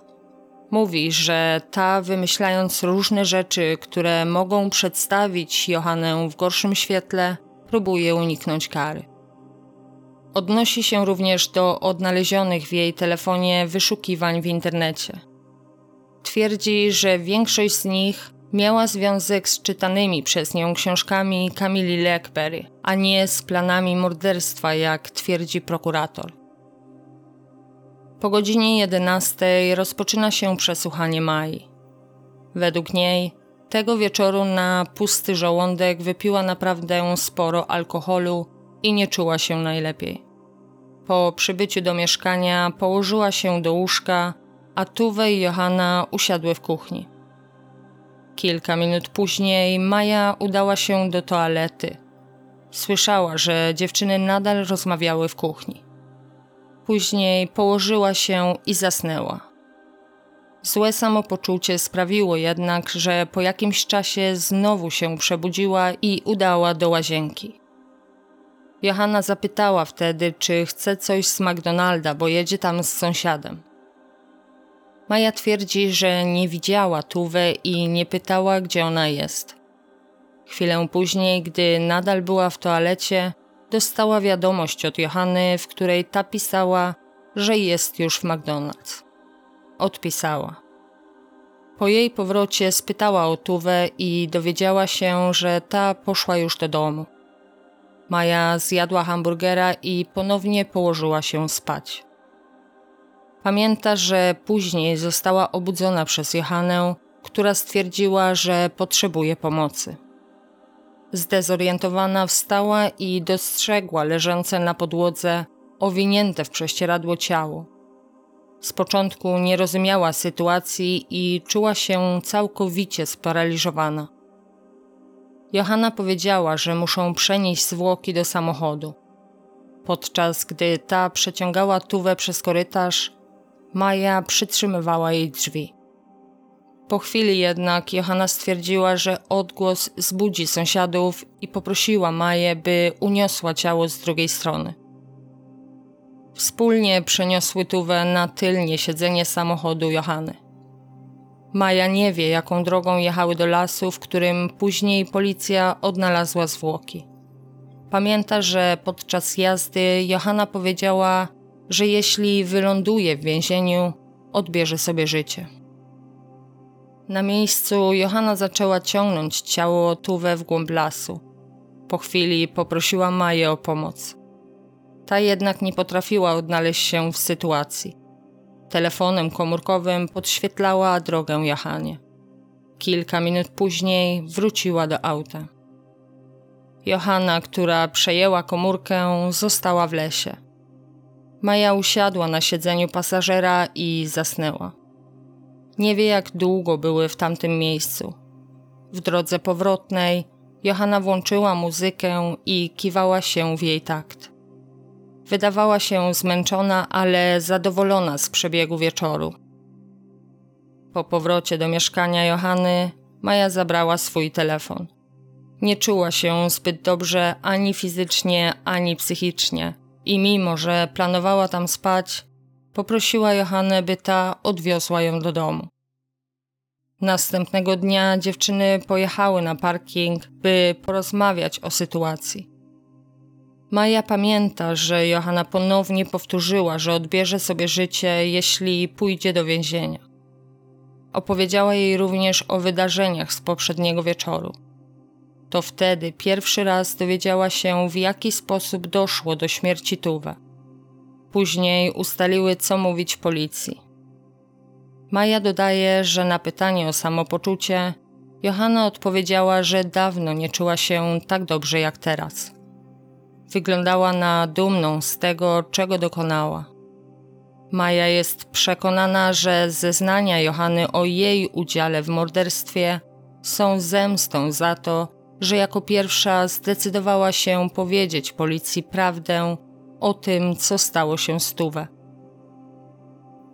Mówi, że ta, wymyślając różne rzeczy, które mogą przedstawić Johannę w gorszym świetle, próbuje uniknąć kary. Odnosi się również do odnalezionych w jej telefonie wyszukiwań w internecie. Twierdzi, że większość z nich miała związek z czytanymi przez nią książkami Camille Leckberry, a nie z planami morderstwa, jak twierdzi prokurator. Po godzinie 11 rozpoczyna się przesłuchanie Mai. Według niej tego wieczoru na pusty żołądek wypiła naprawdę sporo alkoholu i nie czuła się najlepiej. Po przybyciu do mieszkania położyła się do łóżka, a Tuwe i Johanna usiadły w kuchni. Kilka minut później Maja udała się do toalety. Słyszała, że dziewczyny nadal rozmawiały w kuchni. Później położyła się i zasnęła. Złe samopoczucie sprawiło jednak, że po jakimś czasie znowu się przebudziła i udała do łazienki. Johanna zapytała wtedy, czy chce coś z McDonalda, bo jedzie tam z sąsiadem. Maja twierdzi, że nie widziała Tuwę i nie pytała, gdzie ona jest. Chwilę później, gdy nadal była w toalecie, dostała wiadomość od Johanny, w której ta pisała, że jest już w McDonald's. Odpisała. Po jej powrocie spytała o Tuwę i dowiedziała się, że ta poszła już do domu. Maja zjadła hamburgera i ponownie położyła się spać. Pamięta, że później została obudzona przez Johannę, która stwierdziła, że potrzebuje pomocy. Zdezorientowana wstała i dostrzegła leżące na podłodze owinięte w prześcieradło ciało. Z początku nie rozumiała sytuacji i czuła się całkowicie sparaliżowana. Johanna powiedziała, że muszą przenieść zwłoki do samochodu. Podczas gdy ta przeciągała tuwę przez korytarz, Maja przytrzymywała jej drzwi. Po chwili jednak Johanna stwierdziła, że odgłos zbudzi sąsiadów i poprosiła Maję, by uniosła ciało z drugiej strony. Wspólnie przeniosły tuwę na tylnie siedzenie samochodu Johanny. Maja nie wie, jaką drogą jechały do lasu, w którym później policja odnalazła zwłoki. Pamięta, że podczas jazdy Johanna powiedziała, że jeśli wyląduje w więzieniu, odbierze sobie życie. Na miejscu Johanna zaczęła ciągnąć ciało Tuwę w głąb lasu. Po chwili poprosiła Maję o pomoc. Ta jednak nie potrafiła odnaleźć się w sytuacji. Telefonem komórkowym podświetlała drogę Johanie. Kilka minut później wróciła do auta. Johanna, która przejęła komórkę, została w lesie. Maja usiadła na siedzeniu pasażera i zasnęła. Nie wie, jak długo były w tamtym miejscu. W drodze powrotnej Johanna włączyła muzykę i kiwała się w jej takt. Wydawała się zmęczona, ale zadowolona z przebiegu wieczoru. Po powrocie do mieszkania Johanny, Maja zabrała swój telefon. Nie czuła się zbyt dobrze ani fizycznie, ani psychicznie i mimo, że planowała tam spać, poprosiła Johannę, by ta odwiozła ją do domu. Następnego dnia dziewczyny pojechały na parking, by porozmawiać o sytuacji. Maja pamięta, że Johanna ponownie powtórzyła, że odbierze sobie życie, jeśli pójdzie do więzienia. Opowiedziała jej również o wydarzeniach z poprzedniego wieczoru. To wtedy pierwszy raz dowiedziała się, w jaki sposób doszło do śmierci Tuwe. Później ustaliły, co mówić policji. Maja dodaje, że na pytanie o samopoczucie Johanna odpowiedziała, że dawno nie czuła się tak dobrze jak teraz. Wyglądała na dumną z tego, czego dokonała. Maja jest przekonana, że zeznania Johanny o jej udziale w morderstwie są zemstą za to, że jako pierwsza zdecydowała się powiedzieć policji prawdę o tym, co stało się z Tuwę.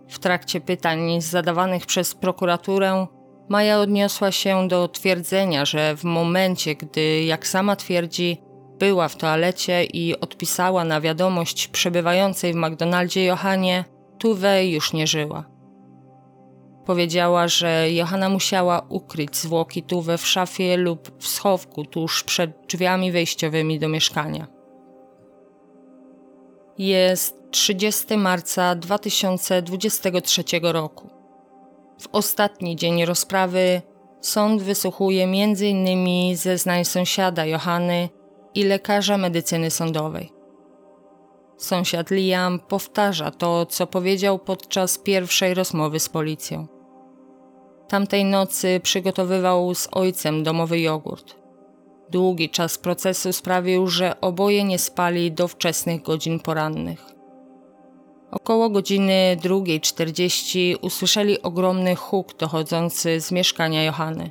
W trakcie pytań zadawanych przez prokuraturę, Maja odniosła się do twierdzenia, że w momencie, gdy, jak sama twierdzi, była w toalecie i odpisała na wiadomość przebywającej w McDonaldzie Johanie, Tuwe już nie żyła. Powiedziała, że Johanna musiała ukryć zwłoki Tuwe w szafie lub w schowku tuż przed drzwiami wejściowymi do mieszkania. Jest 30 marca 2023 roku. W ostatni dzień rozprawy sąd wysłuchuje m.in. zeznań sąsiada Johanny i lekarza medycyny sądowej. Sąsiad Liam powtarza to, co powiedział podczas pierwszej rozmowy z policją. Tamtej nocy przygotowywał z ojcem domowy jogurt. Długi czas procesu sprawił, że oboje nie spali do wczesnych godzin porannych. Około godziny 2.40 usłyszeli ogromny huk dochodzący z mieszkania Johany.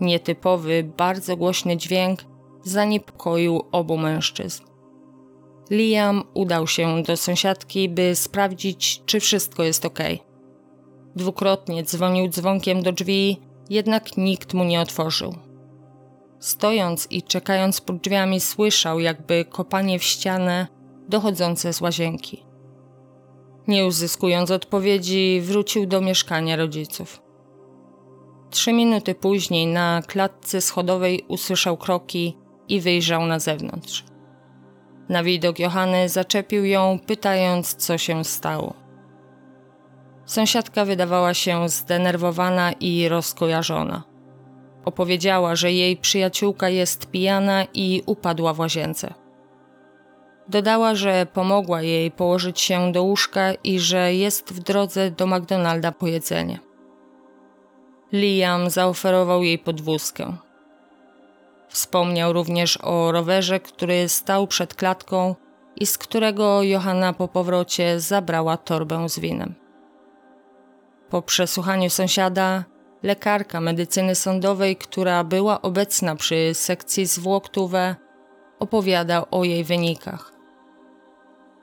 Nietypowy, bardzo głośny dźwięk zaniepokoił obu mężczyzn. Liam udał się do sąsiadki, by sprawdzić, czy wszystko jest ok. Dwukrotnie dzwonił dzwonkiem do drzwi, jednak nikt mu nie otworzył. Stojąc i czekając pod drzwiami, słyszał jakby kopanie w ścianę dochodzące z łazienki. Nie uzyskując odpowiedzi, wrócił do mieszkania rodziców. Trzy minuty później na klatce schodowej usłyszał kroki i wyjrzał na zewnątrz. Na widok Johany zaczepił ją, pytając, co się stało. Sąsiadka wydawała się zdenerwowana i rozkojarzona. Opowiedziała, że jej przyjaciółka jest pijana i upadła w łazience. Dodała, że pomogła jej położyć się do łóżka i że jest w drodze do McDonalda po jedzenie. Liam zaoferował jej podwózkę. Wspomniał również o rowerze, który stał przed klatką i z którego Johanna po powrocie zabrała torbę z winem. Po przesłuchaniu sąsiada, lekarka medycyny sądowej, która była obecna przy sekcji zwłok Tuwe, opowiada o jej wynikach.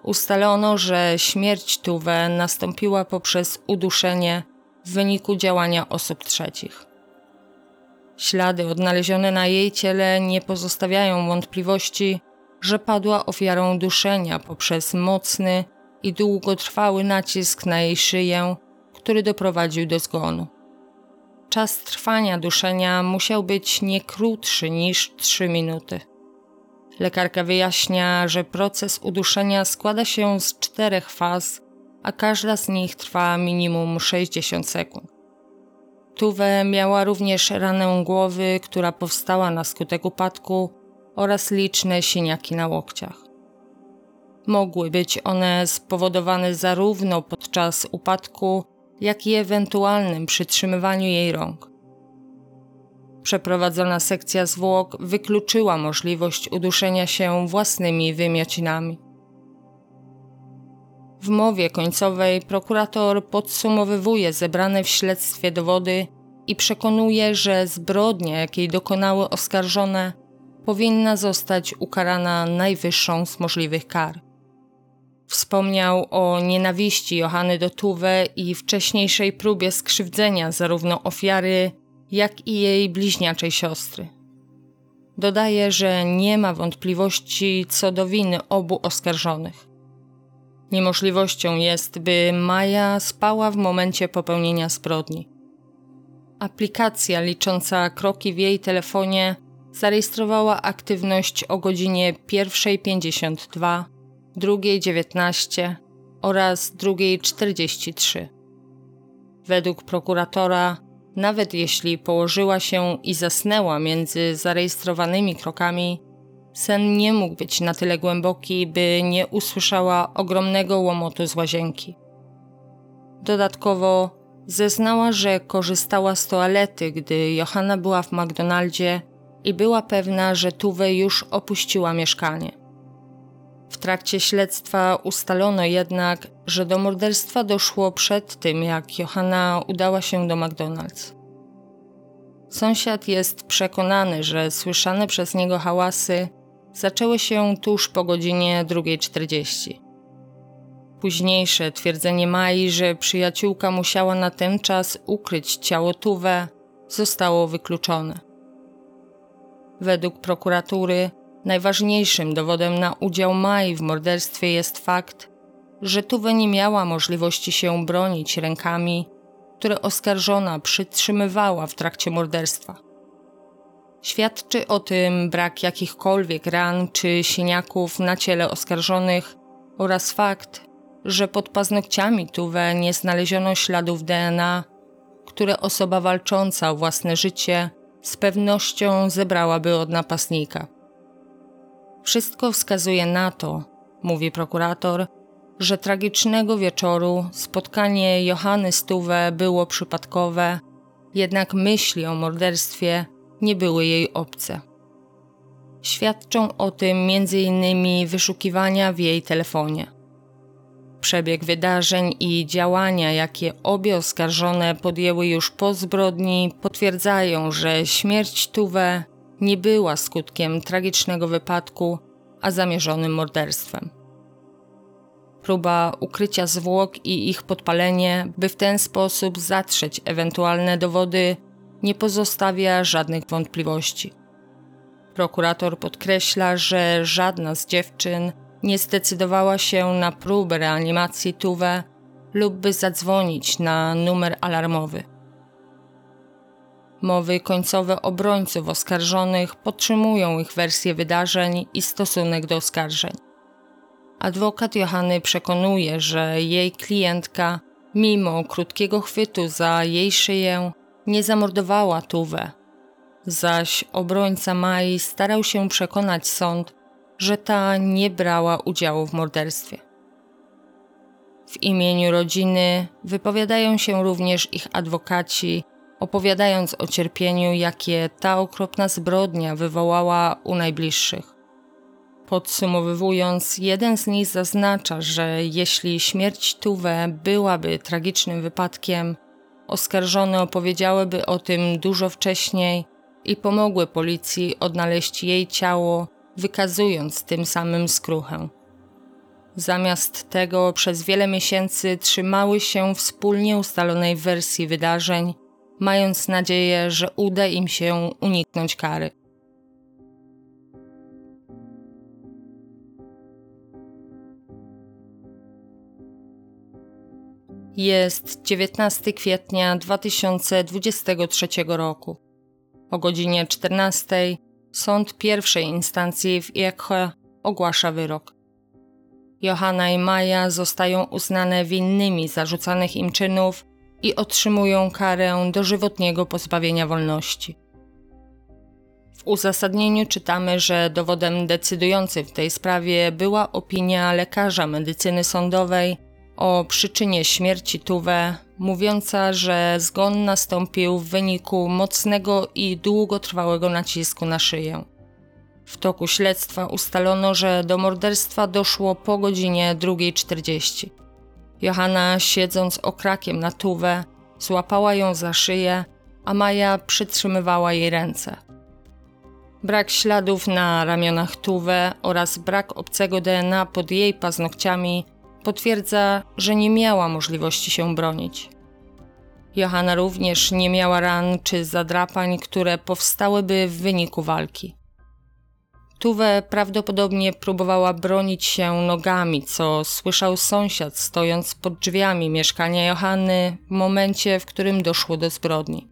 Ustalono, że śmierć Tuwe nastąpiła poprzez uduszenie w wyniku działania osób trzecich. Ślady odnalezione na jej ciele nie pozostawiają wątpliwości, że padła ofiarą duszenia poprzez mocny i długotrwały nacisk na jej szyję, który doprowadził do zgonu. Czas trwania duszenia musiał być nie krótszy niż 3 minuty. Lekarka wyjaśnia, że proces uduszenia składa się z czterech faz, a każda z nich trwa minimum 60 sekund. Tuwe miała również ranę głowy, która powstała na skutek upadku oraz liczne siniaki na łokciach. Mogły być one spowodowane zarówno podczas upadku, jak i ewentualnym przytrzymywaniu jej rąk. Przeprowadzona sekcja zwłok wykluczyła możliwość uduszenia się własnymi wymiocinami. W mowie końcowej prokurator podsumowywuje zebrane w śledztwie dowody i przekonuje, że zbrodnia, jakiej dokonały oskarżone, powinna zostać ukarana najwyższą z możliwych kar. Wspomniał o nienawiści Johany do Tuwe i wcześniejszej próbie skrzywdzenia zarówno ofiary, jak i jej bliźniaczej siostry. Dodaje, że nie ma wątpliwości co do winy obu oskarżonych. Niemożliwością jest, by Maja spała w momencie popełnienia zbrodni. Aplikacja licząca kroki w jej telefonie zarejestrowała aktywność o godzinie 1.52, 2.19 oraz 2.43. Według prokuratora, nawet jeśli położyła się i zasnęła między zarejestrowanymi krokami, sen nie mógł być na tyle głęboki, by nie usłyszała ogromnego łomotu z łazienki. Dodatkowo zeznała, że korzystała z toalety, gdy Johanna była w McDonaldzie i była pewna, że Tuwe już opuściła mieszkanie. W trakcie śledztwa ustalono jednak, że do morderstwa doszło przed tym, jak Johanna udała się do McDonald's. Sąsiad jest przekonany, że słyszane przez niego hałasy zaczęły się tuż po godzinie 2.40. Późniejsze twierdzenie Mai, że przyjaciółka musiała na ten czas ukryć ciało Tuwe, zostało wykluczone. Według prokuratury najważniejszym dowodem na udział Mai w morderstwie jest fakt, że Tuwe nie miała możliwości się bronić rękami, które oskarżona przytrzymywała w trakcie morderstwa. Świadczy o tym brak jakichkolwiek ran czy siniaków na ciele oskarżonych oraz fakt, że pod paznokciami Tuwe nie znaleziono śladów DNA, które osoba walcząca o własne życie z pewnością zebrałaby od napastnika. Wszystko wskazuje na to, mówi prokurator, że tragicznego wieczoru spotkanie Johanny Stuwe było przypadkowe, jednak myśli o morderstwie nie były jej obce. Świadczą o tym m.in. wyszukiwania w jej telefonie. Przebieg wydarzeń i działania, jakie obie oskarżone podjęły już po zbrodni, potwierdzają, że śmierć Tuwe nie była skutkiem tragicznego wypadku, a zamierzonym morderstwem. Próba ukrycia zwłok i ich podpalenie, by w ten sposób zatrzeć ewentualne dowody, nie pozostawia żadnych wątpliwości. Prokurator podkreśla, że żadna z dziewczyn nie zdecydowała się na próbę reanimacji Tuwe lub by zadzwonić na numer alarmowy. Mowy końcowe obrońców oskarżonych podtrzymują ich wersję wydarzeń i stosunek do oskarżeń. Adwokat Johanny przekonuje, że jej klientka, mimo krótkiego chwytu za jej szyję, nie zamordowała Tuwe. Zaś obrońca Mai starał się przekonać sąd, że ta nie brała udziału w morderstwie. W imieniu rodziny wypowiadają się również ich adwokaci, opowiadając o cierpieniu, jakie ta okropna zbrodnia wywołała u najbliższych. Podsumowując, jeden z nich zaznacza, że jeśli śmierć Tuwe byłaby tragicznym wypadkiem, oskarżone opowiedziałyby o tym dużo wcześniej i pomogły policji odnaleźć jej ciało wykazując tym samym skruchę. Zamiast tego przez wiele miesięcy trzymały się wspólnie ustalonej wersji wydarzeń, mając nadzieję, że uda im się uniknąć kary. Jest 19 kwietnia 2023 roku. O godzinie 14 Sąd pierwszej instancji w Iekhe ogłasza wyrok. Johanna i Maja zostają uznane winnymi zarzucanych im czynów i otrzymują karę dożywotniego pozbawienia wolności. W uzasadnieniu czytamy, że dowodem decydującym w tej sprawie była opinia lekarza medycyny sądowej, o przyczynie śmierci Tuwe, mówiąca, że zgon nastąpił w wyniku mocnego i długotrwałego nacisku na szyję. W toku śledztwa ustalono, że do morderstwa doszło po godzinie 2.40. Johanna, siedząc okrakiem na Tuwę, złapała ją za szyję, a Maja przytrzymywała jej ręce. Brak śladów na ramionach Tuwę oraz brak obcego DNA pod jej paznokciami potwierdza, że nie miała możliwości się bronić. Johanna również nie miała ran czy zadrapań, które powstałyby w wyniku walki. Tuwę prawdopodobnie próbowała bronić się nogami, co słyszał sąsiad stojąc pod drzwiami mieszkania Johanny w momencie, w którym doszło do zbrodni.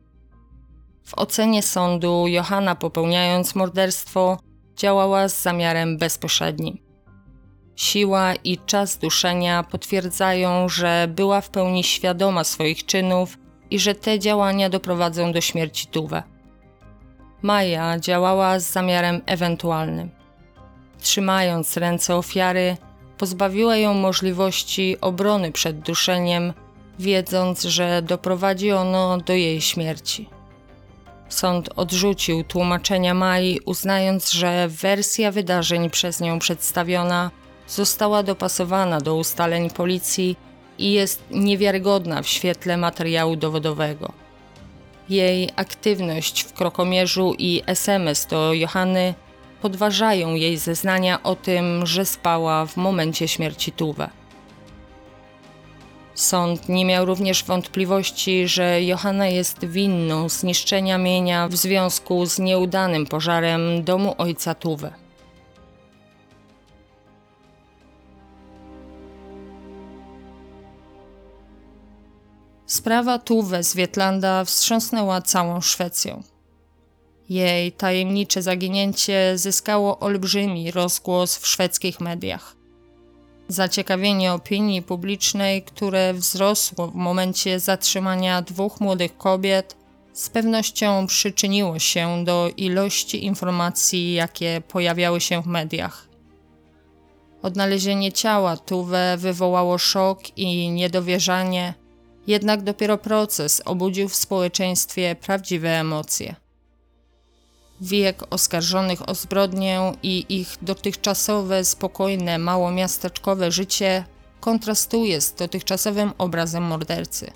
W ocenie sądu Johanna popełniając morderstwo działała z zamiarem bezpośrednim. Siła i czas duszenia potwierdzają, że była w pełni świadoma swoich czynów i że te działania doprowadzą do śmierci Tuwę. Maja działała z zamiarem ewentualnym. Trzymając ręce ofiary, pozbawiła ją możliwości obrony przed duszeniem, wiedząc, że doprowadzi ono do jej śmierci. Sąd odrzucił tłumaczenia Mai, uznając, że wersja wydarzeń przez nią przedstawiona została dopasowana do ustaleń policji i jest niewiarygodna w świetle materiału dowodowego. Jej aktywność w Krokomierzu i SMS do Johanny podważają jej zeznania o tym, że spała w momencie śmierci Tuwe. Sąd nie miał również wątpliwości, że Johanna jest winną zniszczenia mienia w związku z nieudanym pożarem domu ojca Tuwe. Sprawa Tuwe z Wietlanda wstrząsnęła całą Szwecją. Jej tajemnicze zaginięcie zyskało olbrzymi rozgłos w szwedzkich mediach. Zaciekawienie opinii publicznej, które wzrosło w momencie zatrzymania dwóch młodych kobiet, z pewnością przyczyniło się do ilości informacji, jakie pojawiały się w mediach. Odnalezienie ciała Tuwe wywołało szok i niedowierzanie, jednak dopiero proces obudził w społeczeństwie prawdziwe emocje. Wiek oskarżonych o zbrodnię i ich dotychczasowe, spokojne, małomiasteczkowe życie kontrastuje z dotychczasowym obrazem mordercy.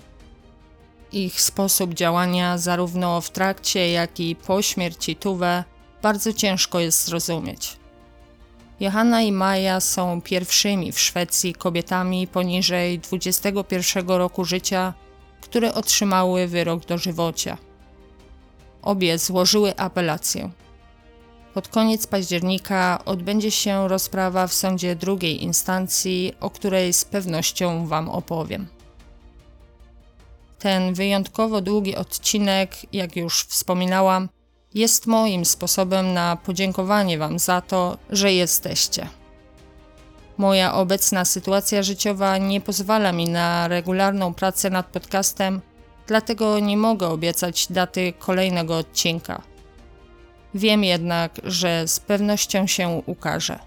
Ich sposób działania, zarówno w trakcie, jak i po śmierci Tuwe, bardzo ciężko jest zrozumieć. Johanna i Maja są pierwszymi w Szwecji kobietami poniżej 21 roku życia, które otrzymały wyrok dożywocia. Obie złożyły apelację. Pod koniec października odbędzie się rozprawa w sądzie drugiej instancji, o której z pewnością Wam opowiem. Ten wyjątkowo długi odcinek, jak już wspominałam, jest moim sposobem na podziękowanie Wam za to, że jesteście. Moja obecna sytuacja życiowa nie pozwala mi na regularną pracę nad podcastem, dlatego nie mogę obiecać daty kolejnego odcinka. Wiem jednak, że z pewnością się ukaże.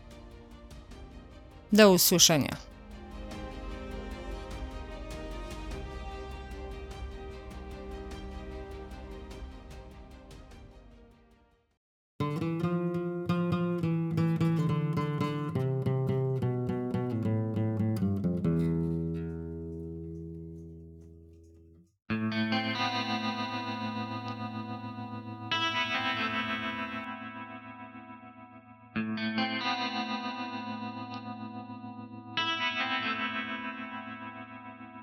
Do usłyszenia.